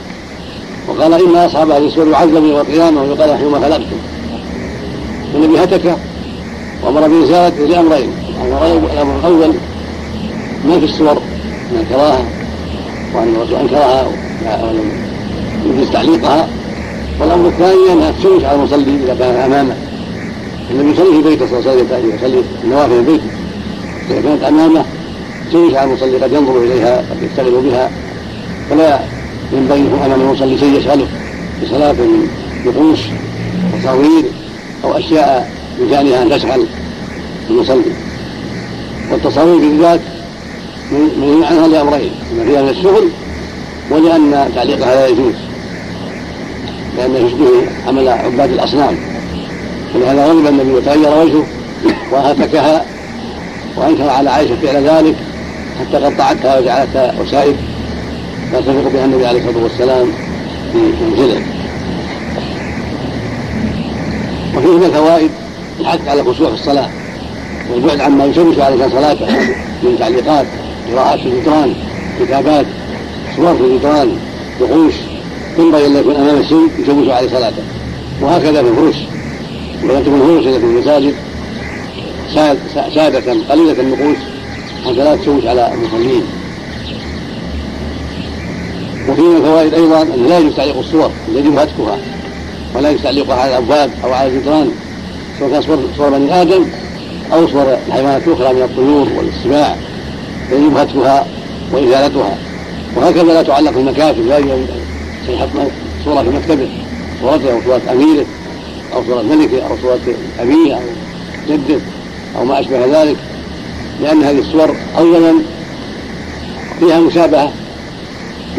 وقال إن أصحاب هذه السور يعذب يوم القيامة ويقال حينما خلقتم النبي هتك وأمر بإزالته لأمرين. الأمر الأول ما في الصور من الكراهة وأن الرسول أنكرها ولم يجوز تعليقها. والأمر الثاني أنها تشوش على المصلي إذا كان أمامه. النبي يصلي في بيته صلى الله عليه وسلم يصلي النوافل في بيته إذا كانت أمامه تشوش على المصلي قد ينظر إليها قد يشتغل بها. فلا ينبغي أمام المصلي شيء يشغله بصلاة من نقوش تصاوير أو أشياء بشأنها أن تشغل المصلي. والتصاوير بالذات منهي عنها لأمرين لما فيها من الشغل ولأن تعليقها لا يجوز لأنه يشبه عمل عباد الأصنام. ولهذا غضب النبي وتغير وجهه وهتكها وأنكر على عائشة فعل ذلك حتى قطعتها وجعلتها وسائد تفرق بها النبي عليه الصلاة والسلام في منزله. وفيه من الفوائد الحث على الخشوع في الصلاة والبعد عما يشوش عليك صلاته من تعليقات قراءات في الجدران كتابات صور في الجدران وحوش ينبغي ان يكون أمام الشيء يشوش عليه صلاته. وهكذا في الفروش ولا تكون الفروش التي في المساجد سادة قليلة النقوش حتى لا تشوش على المصلين. وفي من الفوائد أيضا أن لا يجوز تعليق الصور يجب هتكها ولا يجوز تعليقها على الأبواب أو على الجدران سواء كان صور صور بني آدم أو صور الحيوانات الأخرى من الطيور والسباع يجب هتكها وإزالتها. وهكذا لا تعلق المكاتب لا يحط صورة في مكتبه صورته أو صورة أميره أو صورة ملكه أو صورة أبيه أو جده أو ما أشبه ذلك لأن هذه الصور اولا فيها مشابهه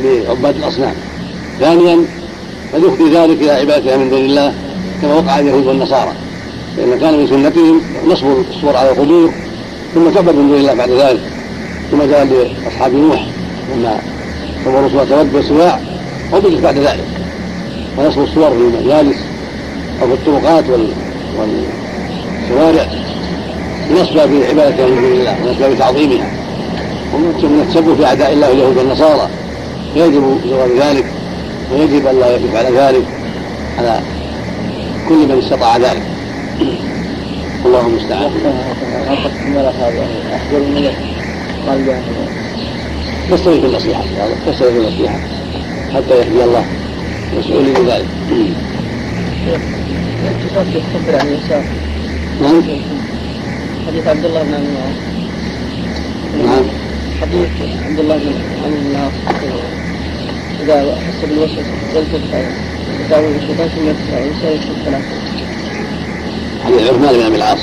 لعباد الأصنام. ثانيا قد يفضي ذلك إلى عبادتها من دون الله كما وقع اليهود والنصارى. فان كان من سنتهم نصب الصور على القبور ثم تعبد من دون الله بعد ذلك. كما جاء لأصحاب نوح لما صوروا صورة ود وسواع عبدت بعد ذلك. ونصب الصور في المجالس أو في الطرقات والشوارع. لنصبها بعبادتها من دون الله ونصبها بتعظيمها ومن التسبب في أعداء الله اليهود والنصارى. فيجب زوال ذلك ويجب أن لا يفعل ذلك على كل من استطاع ذلك الله المستعان في النصيحة في النصيحة حتى يهدي الله مسؤولين بذلك. اليسار. نعم. حديث عبد الله بن عمر. نعم. حديث عبد الله بن عمرو بن العاص إذا أحس بالوسوسة يلتفت يداوي الشيطان ثم يرتفع ويساوي الثلاثة. حديث عثمان بن أبي العاص.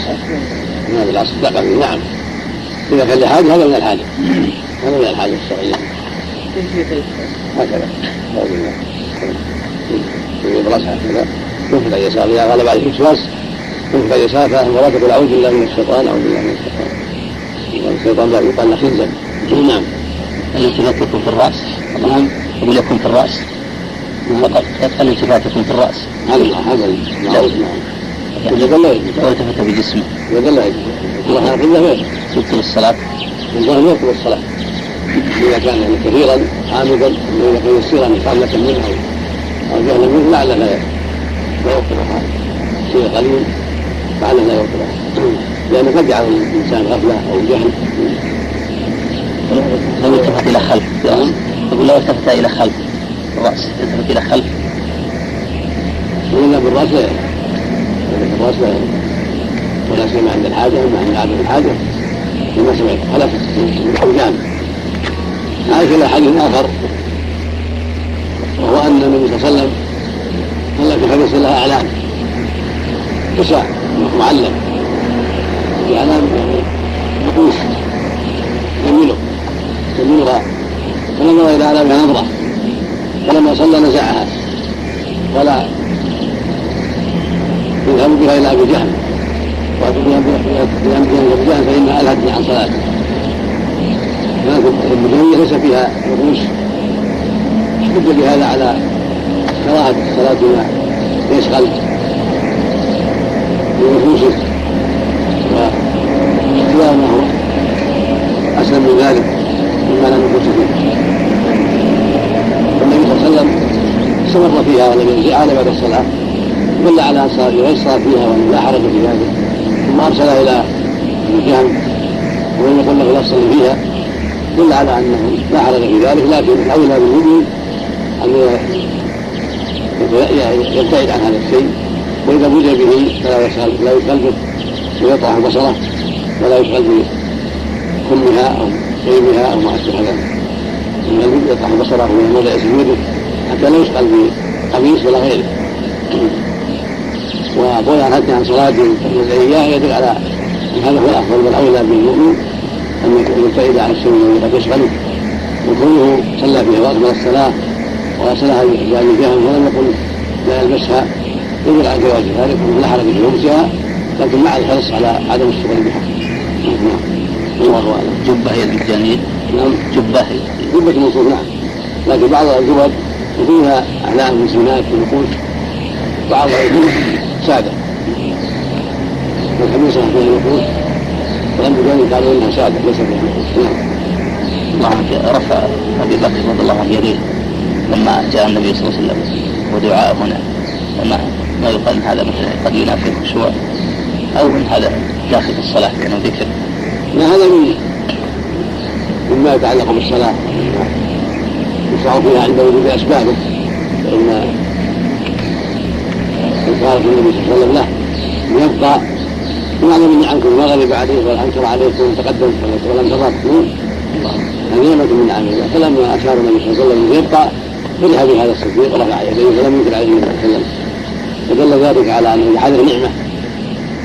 بن أبي العاص الثقفي نعم. إذا كان لحاجة هذا من الحاجة. هذا من الحاجة الشرعية. هكذا. يجيب راسها هكذا ينفذ عن يسار إذا غلب عليه الوسواس ينفذ عن يسار ولا تقول أعوذ بالله من الشيطان أعوذ بالله من الشيطان. الشيطان يقال له خنزا. نعم. الالتفات يكون في الرأس. نعم يقول يكون في الرأس. فقط. الالتفات يكون في الرأس. هذا هذا إذا لا يجوز. لو التفت بجسمه. إذا لا يجوز. الله قبله ما يجوز. يبطل الصلاة. الظاهر ما يبطل الصلاة إذا كان يعني كثيرا عامدا إذا كان يسيرا متعلقا منه أو جهلا منه لعله لا يبطلها شيء قليل لعله لا يبطلها لأنه قد يعرض الإنسان غفلة أو جهل. لو التفت إلى خلف. يقول لو التفت إلى خلف الرأس. التفت إلى خلف. وإلا بالرأس الرأس لا ولا سيما عند الحاجة أما عند عدم الحاجة. لما سمعت خلف الحوجان عائشة إلى حديث آخر. وهو أن النبي صلى الله عليه وسلم صلى في خميس لها أعلام. تسع معلم. في أعلام يعني يميله يميلها فنظر إلى أعلامها نظرة. فلما صلى نزعها. ولا يذهب بها إلى أبي جهل. ويذهب بها إلى أبي جهل. فإنها الهت عن صلاته ابن ليس فيها رؤوس. احتج بهذا على كراهه بما يشغل بنفوسه واختيار ما هو أسلم من ذلك. مما لا نفوس فيه والنبي صلى الله عليه وسلم استمر فيها ولم ينزعها بعد الصلاة دل على غير صلاه فيها وأن لا حرج في ذلك ثم إلى ابن جهل ولم يقل له لا تصلي فيها دل على أنه لا حرج في ذلك. لكن الاولى بالمؤمن أن يبتعد عن هذا الشيء. وإذا بوجد به فلا يشغل لا يشغل به ويطرح بصره ولا يشغل بكمها أو غيبها أو ما أشبه ذلك. من يطرح بصره من موضع سجوده حتى لا يشغل بقميص ولا غيره. وقول عن حتى عن صلاة إياه يدل على إن هذا هو الأفضل والأولى بالمؤمن أن يبتعد عن الشيء الذي قد يشغله وكونه صلى فيها واكمل الصلاة بأبي جهل ولم يقل لا يلبسها. يدل على جواز ذلك وانه لا حرج في لبسها لكن مع الحرص على عدم الشغل بها نعم. الله اعلم جبه هي الجانيه نعم. جبه هي جبة المنصوب نعم. لكن بعض الجبب فيها أعلام زينات ونقوش بعض الجبب ساده صحيح فيها نقوش ولم يجاني قالوا إنها ساده ليس فيها نقوش نعم. الله رفع أبي بكر رضي الله عنه يديه لما جاء النبي صلى الله عليه وسلم ودعاء هنا. وما ما يقال هذا مثلا قد ينافي الخشوع أو من هذا داخل الصلاة لأنه ذكر. لا هذا من مما يتعلق بالصلاة. يشرع فيها عند وجود اسبابه فإن الفارق النبي صلى الله عليه وسلم له يبقى معظم نعمكم المغرب عليه والانكر عليكم تقدم ولم تضركم هذه نعمة من نعم الله فلما أشار النبي صلى الله عليه وسلم يبقى فرح بهذا الصديق ورفع يديه ولم ينكر عليه النبي صلى الله عليه وسلم. فدل ذلك على أنه يحذر نعمة.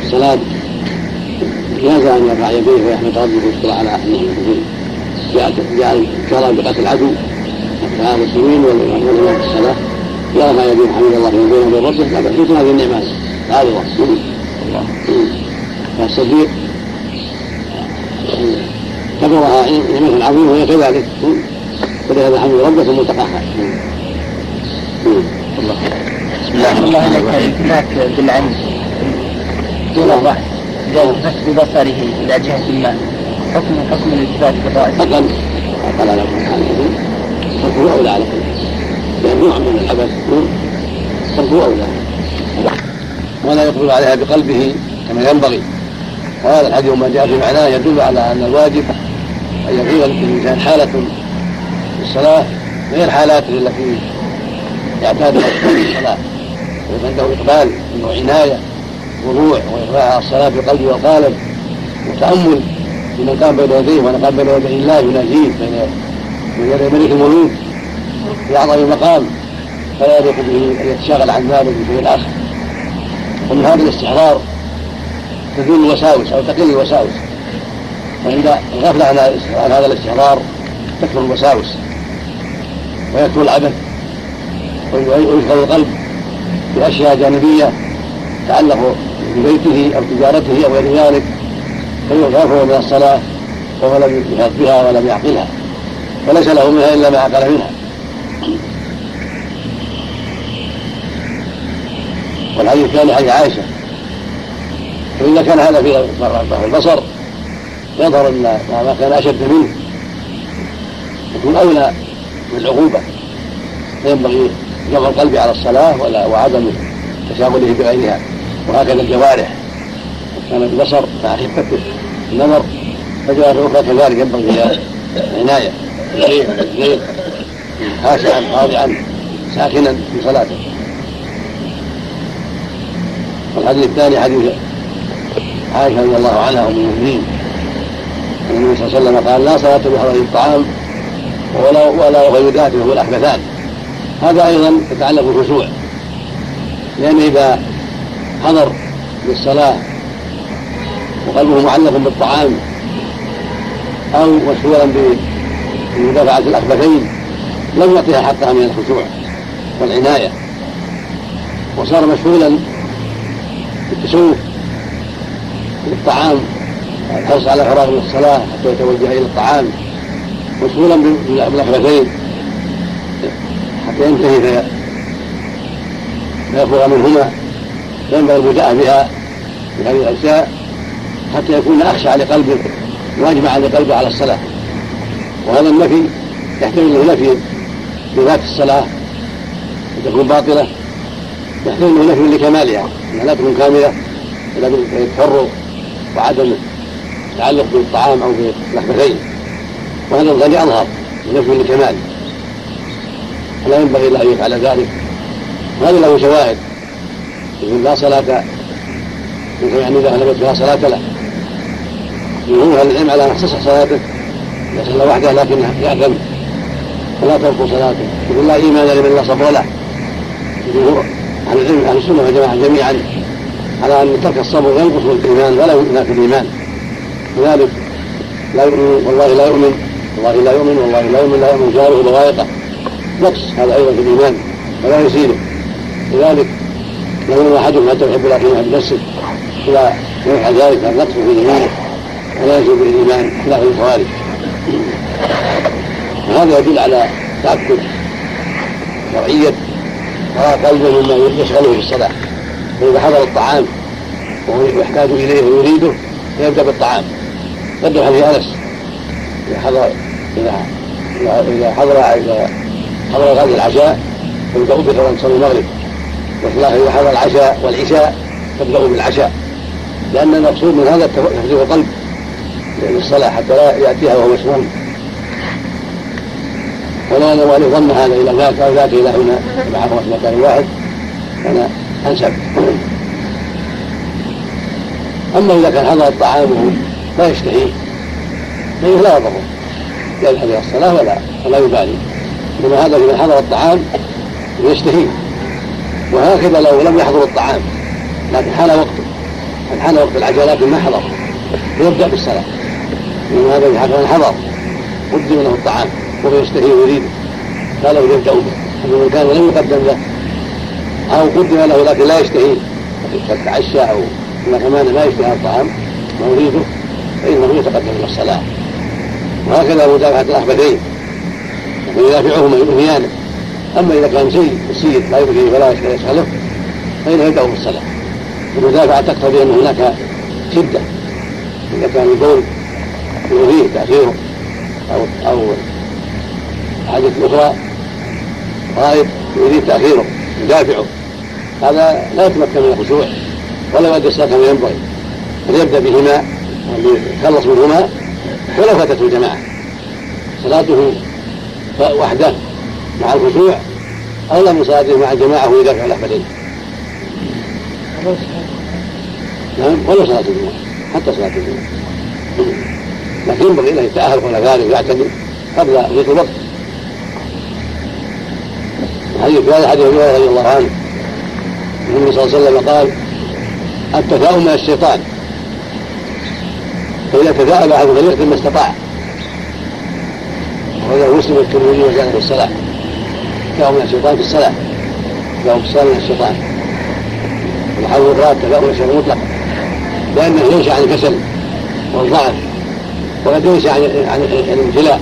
الصلاة جاز أن يرفع يديه ويحمد ربه ويشكر على نعمته جاء جاء الكرم بقتل العدو حتى المسلمين والإمام في الصلاة. يرفع يديه حمد الله بينه وبين ربه لا بأس هذه النعمات عارضة الله. فالصديق كبرها نعمة عظيمة وهي كذلك. ولهذا حمد ربه ثم الله. بسم الله الرحمن الرحيم. التفات بالعين. دون الرأس بس ببصره إلى جهة ما. حكم حكم الالتفات بالرأس أقل. أقل على كل حال تركه أولى على كل. لأن نوع من العبث أولى. ولا يقبل عليها بقلبه كما ينبغي. وهذا الحديث وما جاء في معناه يدل على أن الواجب أن يكون للإنسان حالة في الصلاة غير حالاته التي يعتاد الصلاة. عنده إقبال وعناية وضوع وإقبال على الصلاة بقلبه وقالب وتأمل في من قام بين يديه ومن قام بين يدي الله يناجيه بين يدي ملك الملوك في أعظم مقام فلا يليق به أن يتشاغل عن ذلك بشيء آخر ومن هذا الاستحضار تزول الوساوس أو تقل الوساوس وعند الغفلة عن هذا الاستحضار تكثر الوساوس ويكثر العبث ويشغل القلب بأشياء جانبية تعلق ببيته أو تجارته أو غير ذلك فيغفر من الصلاة وهو لم يحط بها ولم يعقلها وليس له منها إلا ما عقل منها. والحديث الثاني حديث عائشة فإذا كان هذا في البصر يظهر أن ما كان أشد منه يكون أولى بالعقوبة فينبغي جمع القلب على الصلاة ولا وعدم تشاغله بغيرها. وهكذا الجوارح. كان البصر مع خفته النظر فجوارح أخرى كذلك ينبغي عناية بالشيء بالزيت خاشعا خاضعا ساكنا في صلاته. والحديث الثاني حديث عائشة رضي الله عنها أم المؤمنين. النبي صلى الله عليه وسلم قال لا صلاة بحضر الطعام ولا ولا غير هو الأحدثان هذا أيضا يتعلق بالخشوع. لأن إذا حضر للصلاة وقلبه معلق بالطعام أو مشغولا بمدافعة الأخبثين لم يعطيها حقها من الخشوع والعناية. وصار مشغولا بالتشوف بالطعام الحرص على فراغ من الصلاة حتى يتوجه إلى الطعام. مشغولا بالأخبثين حتى ينتهي فيفرغ منهما. فينبغي البداء بها في هذه الأشياء حتى يكون أخشع لقلبه واجمع لقلبه على الصلاة. وهذا النفي يحتمل له نفي بذات الصلاة وتكون باطلة. يحتمل له نفي لكمالها انها لا تكون كاملة إلا بالتفرغ وعدم التعلق بالطعام أو باللحمتين وهذا الغني أظهر نفي لكمال فلا ينبغي له أن يفعل ذلك. وهذا له شواهد. يقول لا صلاة. يعني إذا لم فيها صلاة له. جمهور أهل العلم على ان تصح صلاته صلى وحده لكن يأثم فلا تبطل صلاته. يقول لا إيمان لمن لا صبر له جمهور أهل العلم أهل السنة والجماعة جميعا على أن ترك الصبر ينقص الإيمان ولا ينافي الإيمان. لذلك لا يؤمن والله لا يؤمن. والله لا يؤمن والله لا يؤمن لا يؤمن. جاره بغايته نقص هذا أيضا في الإيمان ولا يزيده. لذلك لا يؤمن احدكم حتى يحب يحب نفسه اذا يفعل ذلك فالنقص في ايمانه ولا يجب بالإيمان خلاف الخوارج. وهذا يدل على تأكد شرعية فراغ قلبه مما يشغله في الصلاة. فإذا حضر الطعام وهو يحتاج إليه ويريده فيبدا بالطعام. قدم حديث أنس. إذا حضر إذا إذا حضر إذا حضر غد العشاء فابدأوا بقران صلاه المغرب. اذا حضر العشاء والعشاء فابدأوا بالعشاء. لأن المقصود من هذا تفريغ القلب للصلاة حتى لا يأتيها وهو مشغول. ولا أن يضم هذا إلى ذاك أو ذاك إلى هنا. مع في مكان واحد. كان أنسب. أما إذا كان حضر الطعام لا يشتهي فإنه لا يضره. يذهب إلى الصلاة ولا ولا يبالي. إنما هذا إذا حضر الطعام يشتهي وهكذا لو لم يحضر الطعام. لكن حان وقته حان وقت العجلات لكن ما حضر فيبدأ بالصلاة إنما هذا إذا حضر قدم له الطعام وهو يشتهي ويريده قالوا يبدأ به. أما من كان لم يقدم له أو قدم له لكن لا يشتهي تعشى أو إن كمان لا يشتهي الطعام ما يريده فإنه يتقدم إلى الصلاة وهكذا مدافعة الأخبثين. ويدافعهما يؤذيانه أما إذا كان شيء بسيط لا يؤذيه ولا يشغله فإنه يبدأ بالصلاة. المدافعة تقتضي أن هناك شدة إذا كان البول يؤذيه تأخيره أو أو حاجة أخرى غائب يريد تأخيره يدافعه. هذا لا يتمكن من الخشوع ولا يؤدي الصلاة كما ينبغي. فليبدأ بهما يتخلص منهما ولو فاتته الجماعة صلاته وحده مع الخشوع أولى من صلاته مع الجماعة ويدافع الأحمدين نعم ولو صلاة الجمعة حتى صلاة الجمعة لكن ينبغي له يتأهل ذلك ويعتدل قبل ضيق الوقت. حديث هذا حديث رضي الله عنه النبي صلى الله عليه وسلم قال التفاؤل من الشيطان. فإذا تفاءل أحد فليختم ما استطاع. وإذا مسلم الترمذي وزاد الصلاة. تفاؤل من الشيطان في الصلاة تفاؤل في من الشيطان. الراد تفاؤل من الشيطان مطلقا لأنه ينشأ عن الكسل والضعف وقد ينشأ عن عن الامتلاء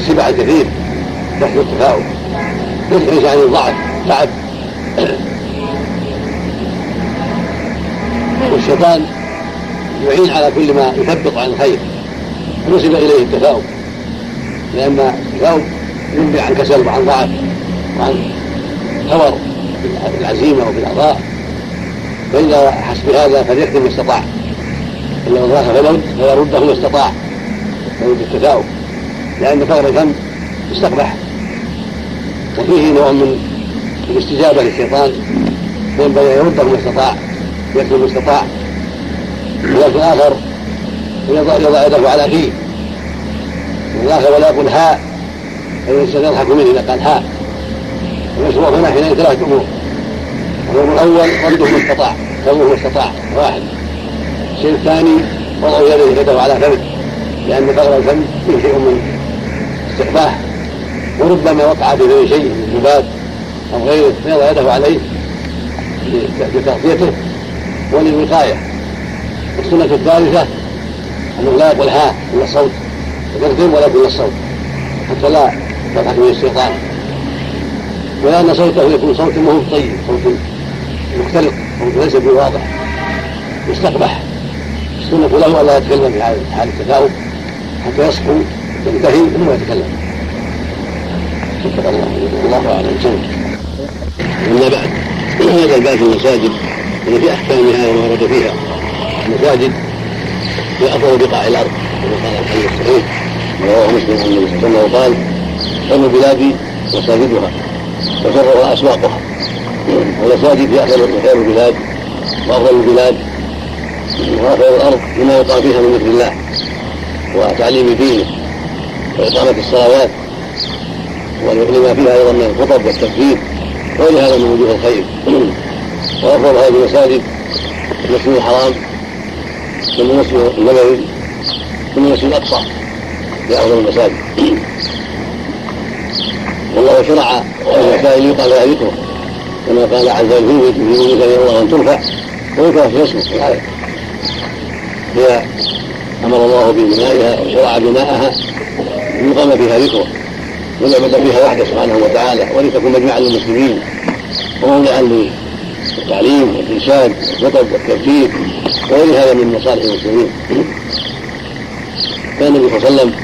السبع الكثير يحدث التفاؤل. ينشأ عن الضعف تعب والشيطان يعين على كل ما يثبط عن الخير. نسب إليه التفاؤل. لأن التفاؤل ينبي عن كسل وعن ضعف. وعن ثور في العزيمه وفي الاعضاء فاذا حس بهذا فليخدم ما استطاع من ضاق فلم فيرده ما استطاع. يرد التفاؤل لأن فور الفم يستقبح. وفيه نوع من الاستجابة للشيطان. فينبغي أن يرده ما استطاع يكتب ما استطاع. ولكن اخر يضع يده على فيه والآخر ولا يقول هاء فإن الإنسان يضحك منه إذا قال هاء المشروع هنا حين ثلاثة أمور. الامر الأول رده ما استطاع. كونه ما استطاع. واحد. الشيء الثاني وضع يده يده على فمه لأن فقر الفم فيه شيء من استقباح. وربما وقع في شيء من ذباب أو غيره فيضع يده عليه لتغطيته وللوقاية. السنة الثالثة أنه لا يقول ها إلا الصوت. يقدم ولا يقول الصوت. حتى لا يضحك به الشيطان. ولأن صوته يكون صوت مو طيب صوت مختلط صوت ليس بواضح يستقبح السنة له ألا يتكلم في حال التثاؤب حتى يصحو ينتهي ثم يتكلم. الله الله أعلم. أما بعد هذا الباب في المساجد يعني في أحكامها وما ورد فيها. المساجد هي أفضل بقاع الأرض كما قال الحديث الصحيح رواه مسلم عن النبي صلى الله عليه وسلم قال خير البلاد مساجدها وشرها أسواقها. والمساجد هي خير البلاد وأفضل البلاد وخير الأرض لما يقام فيها من ذكر الله وتعليم دينه وإقامة الصلوات ولما فيها أيضا من الخطب والتكبير وغير هذا من وجوه الخير. وأفضل هذه المساجد المسجد الحرام ثم المسجد النبوي ثم المسجد الأقصى في أفضل المساجد. والله شرع المساجد يقال لها ذكره كما قال عز وجل في بيوت الله أن ترفع ويكره في اسمه هي أمر الله ببنائها وشرع بناءها ليقام فيها ذكره ويعبد فيها وحده سبحانه وتعالى ولتكون مجمعا للمسلمين وموضعا للتعليم والارشاد والخطب والتفكير وغير هذا من مصالح المسلمين كان النبي صلى الله عليه وسلم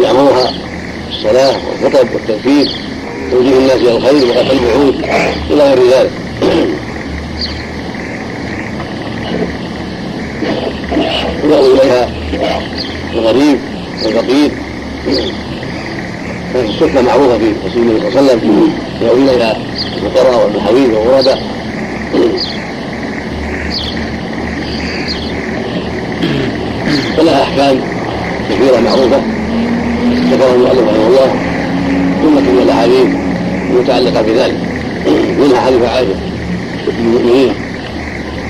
يأمرها الصلاه والخطب والتفكير توجيه الناس إلى الخير وقتل الوعود إلى غير ذلك. يدعو إليها الغريب والفقير. كانت السنة معروفة في رسول الله صلى الله عليه وسلم. يدعو إليها الفقراء والمحاويل والغرباء. فلها أحكام كثيرة معروفة. ذكرها المؤلف رحمه الله جمله من الأحاديث المتعلقة بذلك منها حديث عائشة المؤمنين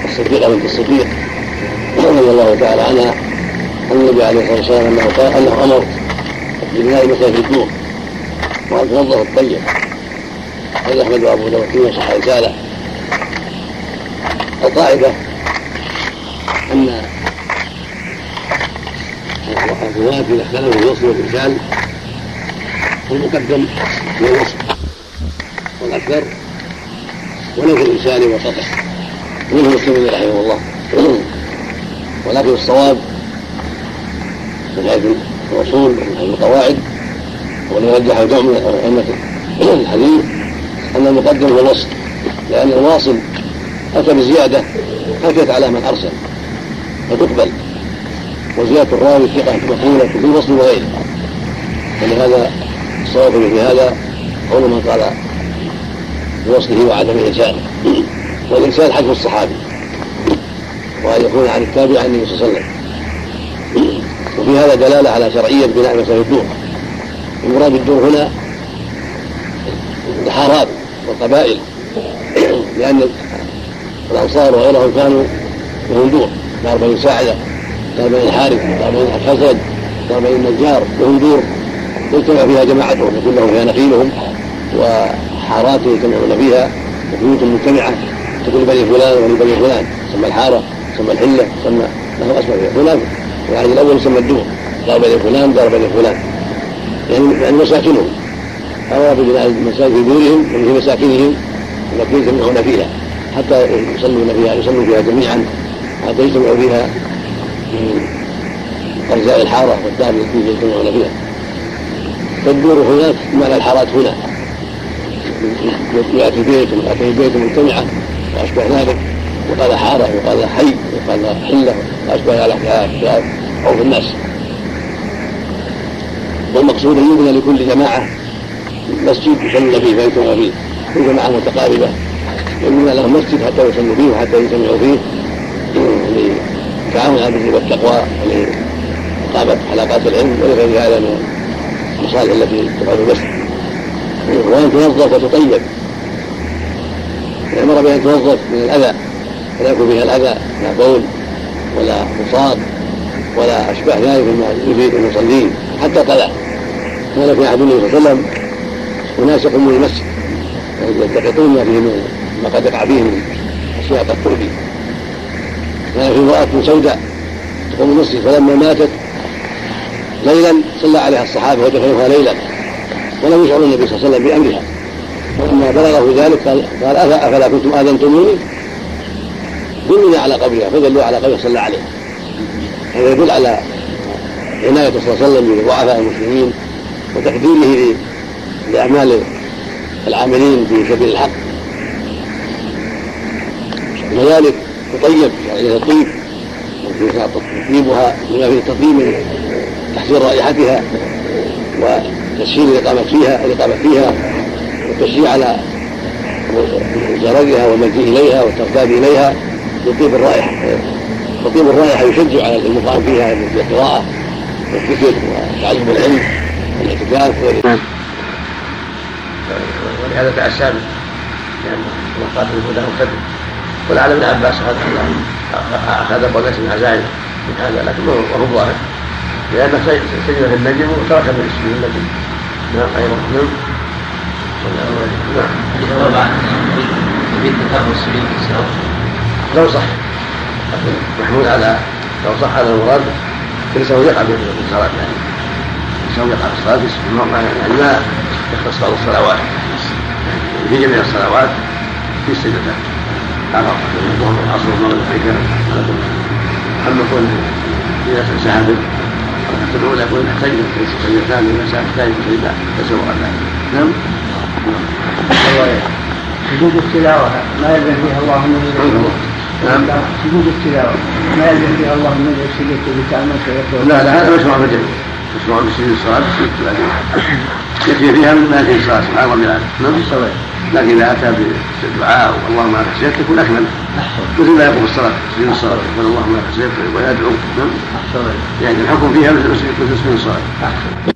الصديقة بنت الصديق رضي الله تعالى عنها أن النبي عليه الصلاة والسلام انه قال أنه أمر ببناء مساجد النور وأن تنظف الطيب هذا أحمد وابو داود فيما صح رسالة. القاعدة أن الرواة اذا اختلفوا في الوصف والإرسال المقدم هو الوصف والاكثر ولو في الارسال والقطع منه مسلم رحمه الله. ولكن الصواب من حيث الوصول ومن حيث القواعد والذي رجح جمع من أئمة الحديث أن المقدم هو الوصل لأن الواصل اتى بزياده خفيت على من أرسل فتقبل. وزيادة الراوي ثقه مقبوله في الوصل وغيره فلهذا الصواب في هذا قول من قال بوصله وعدم ارساله والارسال حجم الصحابي. وأن يكون عن التابع عن النبي صلى الله عليه وسلم. وفي هذا دلالة على شرعية بناء مساجد الدور. المراد بالدور هنا الحارات والقبائل. لأن الأنصار وغيرهم كانوا لهم دور. دار بني ساعدة. بني الحارث الحسد دار بني النجار لهم دور يجتمع فيها جماعتهم يكون لهم فيها نخيلهم وحارات يجتمعون فيها وبيوت مجتمعة تكون بني فلان وبني بني فلان تسمى الحارة تسمى الحلة تسمى له أسماء فلان والعهد الأول يسمى الدور دار بني فلان دار بني فلان. يعني يعني مساكنهم. أمر ببناء المساجد في دورهم وفي مساكنهم التي يجتمعون فيها. حتى يصلون فيها يصلوا فيها جميعا حتى يجتمعوا فيها من أرجاء الحارة والدار التي يجتمعون فيها. فالدور هناك معنى الحارات هنا. يأتي بيت ويأتي بيت مجتمعة وأشبه ذلك. وقال حارة وقال حي وقال حلة وأشبه ذلك في عرف الناس. والمقصود أن يبنى لكل جماعة مسجد يصلون فيه فيجتمعوا فيه. كل جماعة متقاربة يبنى لهم مسجد حتى يصلوا فيه وحتى يجتمعوا فيه. لتعاون على البر والتقوى ولإقامة حلقات العلم ولغير هذا من المصالح التي تفعل المسجد وأن تنظف وتطيب. أمر بأن توظف من الأذى ولا يكون فيها الأذى لا بول ولا مصاب ولا أشباه ذلك مما يفيد المصلين حتى قلع. كان في عهد النبي صلى الله عليه وسلم أناس يقومون المسجد. يلتقطون ما فيه ما قد يقع فيه من أشياء قد تؤذي كان في امراه سوداء تقوم المسجد فلما ماتت ليلا صلى عليها الصحابة ودفنوها ليلا ولم يشعر النبي صلى الله عليه وسلم بأمرها. فلما بلغه ذلك قال أفلا كنتم آذنتموني؟ دلني على قبرها فدلوا على قبرها صلى عليه. هذا يدل على عناية صلى الله عليه وسلم بضعفاء المسلمين وتقديره لأعمال العاملين في سبيل الحق. كذلك تطيب يعني الطيب تطيبها بما فيه تطيب من تحسين رائحتها وتسهيل الإقامة فيها الإقامة فيها والتشجيع على زرقها والمجيء إليها والترتاب إليها لطيب الرائحة تطيب الرائحة يشجع على المقام فيها بالقراءة والذكر وتعلم العلم والاعتكاف ولهذا تأسى به لأن وقات الهدى مقتدر ولعل ابن عباس أخذ قول من عزائم من هذا لكن وهو ظاهر لأنه سجن في النجم وترك من اسمه النجم. نعم أيضا. نعم. نعم. لو صح. محمود على لو صح هذا المراد ليس هو يقع في الصلاة يعني. ليس هو يقع في الصلاة يعني ما يختص بعض الصلوات. في جميع الصلوات في السجدتان على الظهر والعصر والمغرب والعشاء على كل اما كون اذا سحب الركعه الاولى يكون يحتاج سجدتان اذا سحب سجده تسوى ذلك نعم؟ سجود التلاوة. ما يلزم فيها الله من نعم. سجود التلاوة. ما يلزم فيها الله من سجدت بتعمل سيكون لا لا هذا مشروع في الجميع مشروع في سجود الصلاة يكفي فيها من ما فيه الصلاة. سبحان ربي العالي نعم لكن إذا أتى بالدعاء اللهم لك سجدت يكون أكمل. مثل ما يقول الصلاة سجود الصلاة يقول اللهم لك سجدت ويدعو نعم. يعني الحكم فيها مثل سجود الصلاة.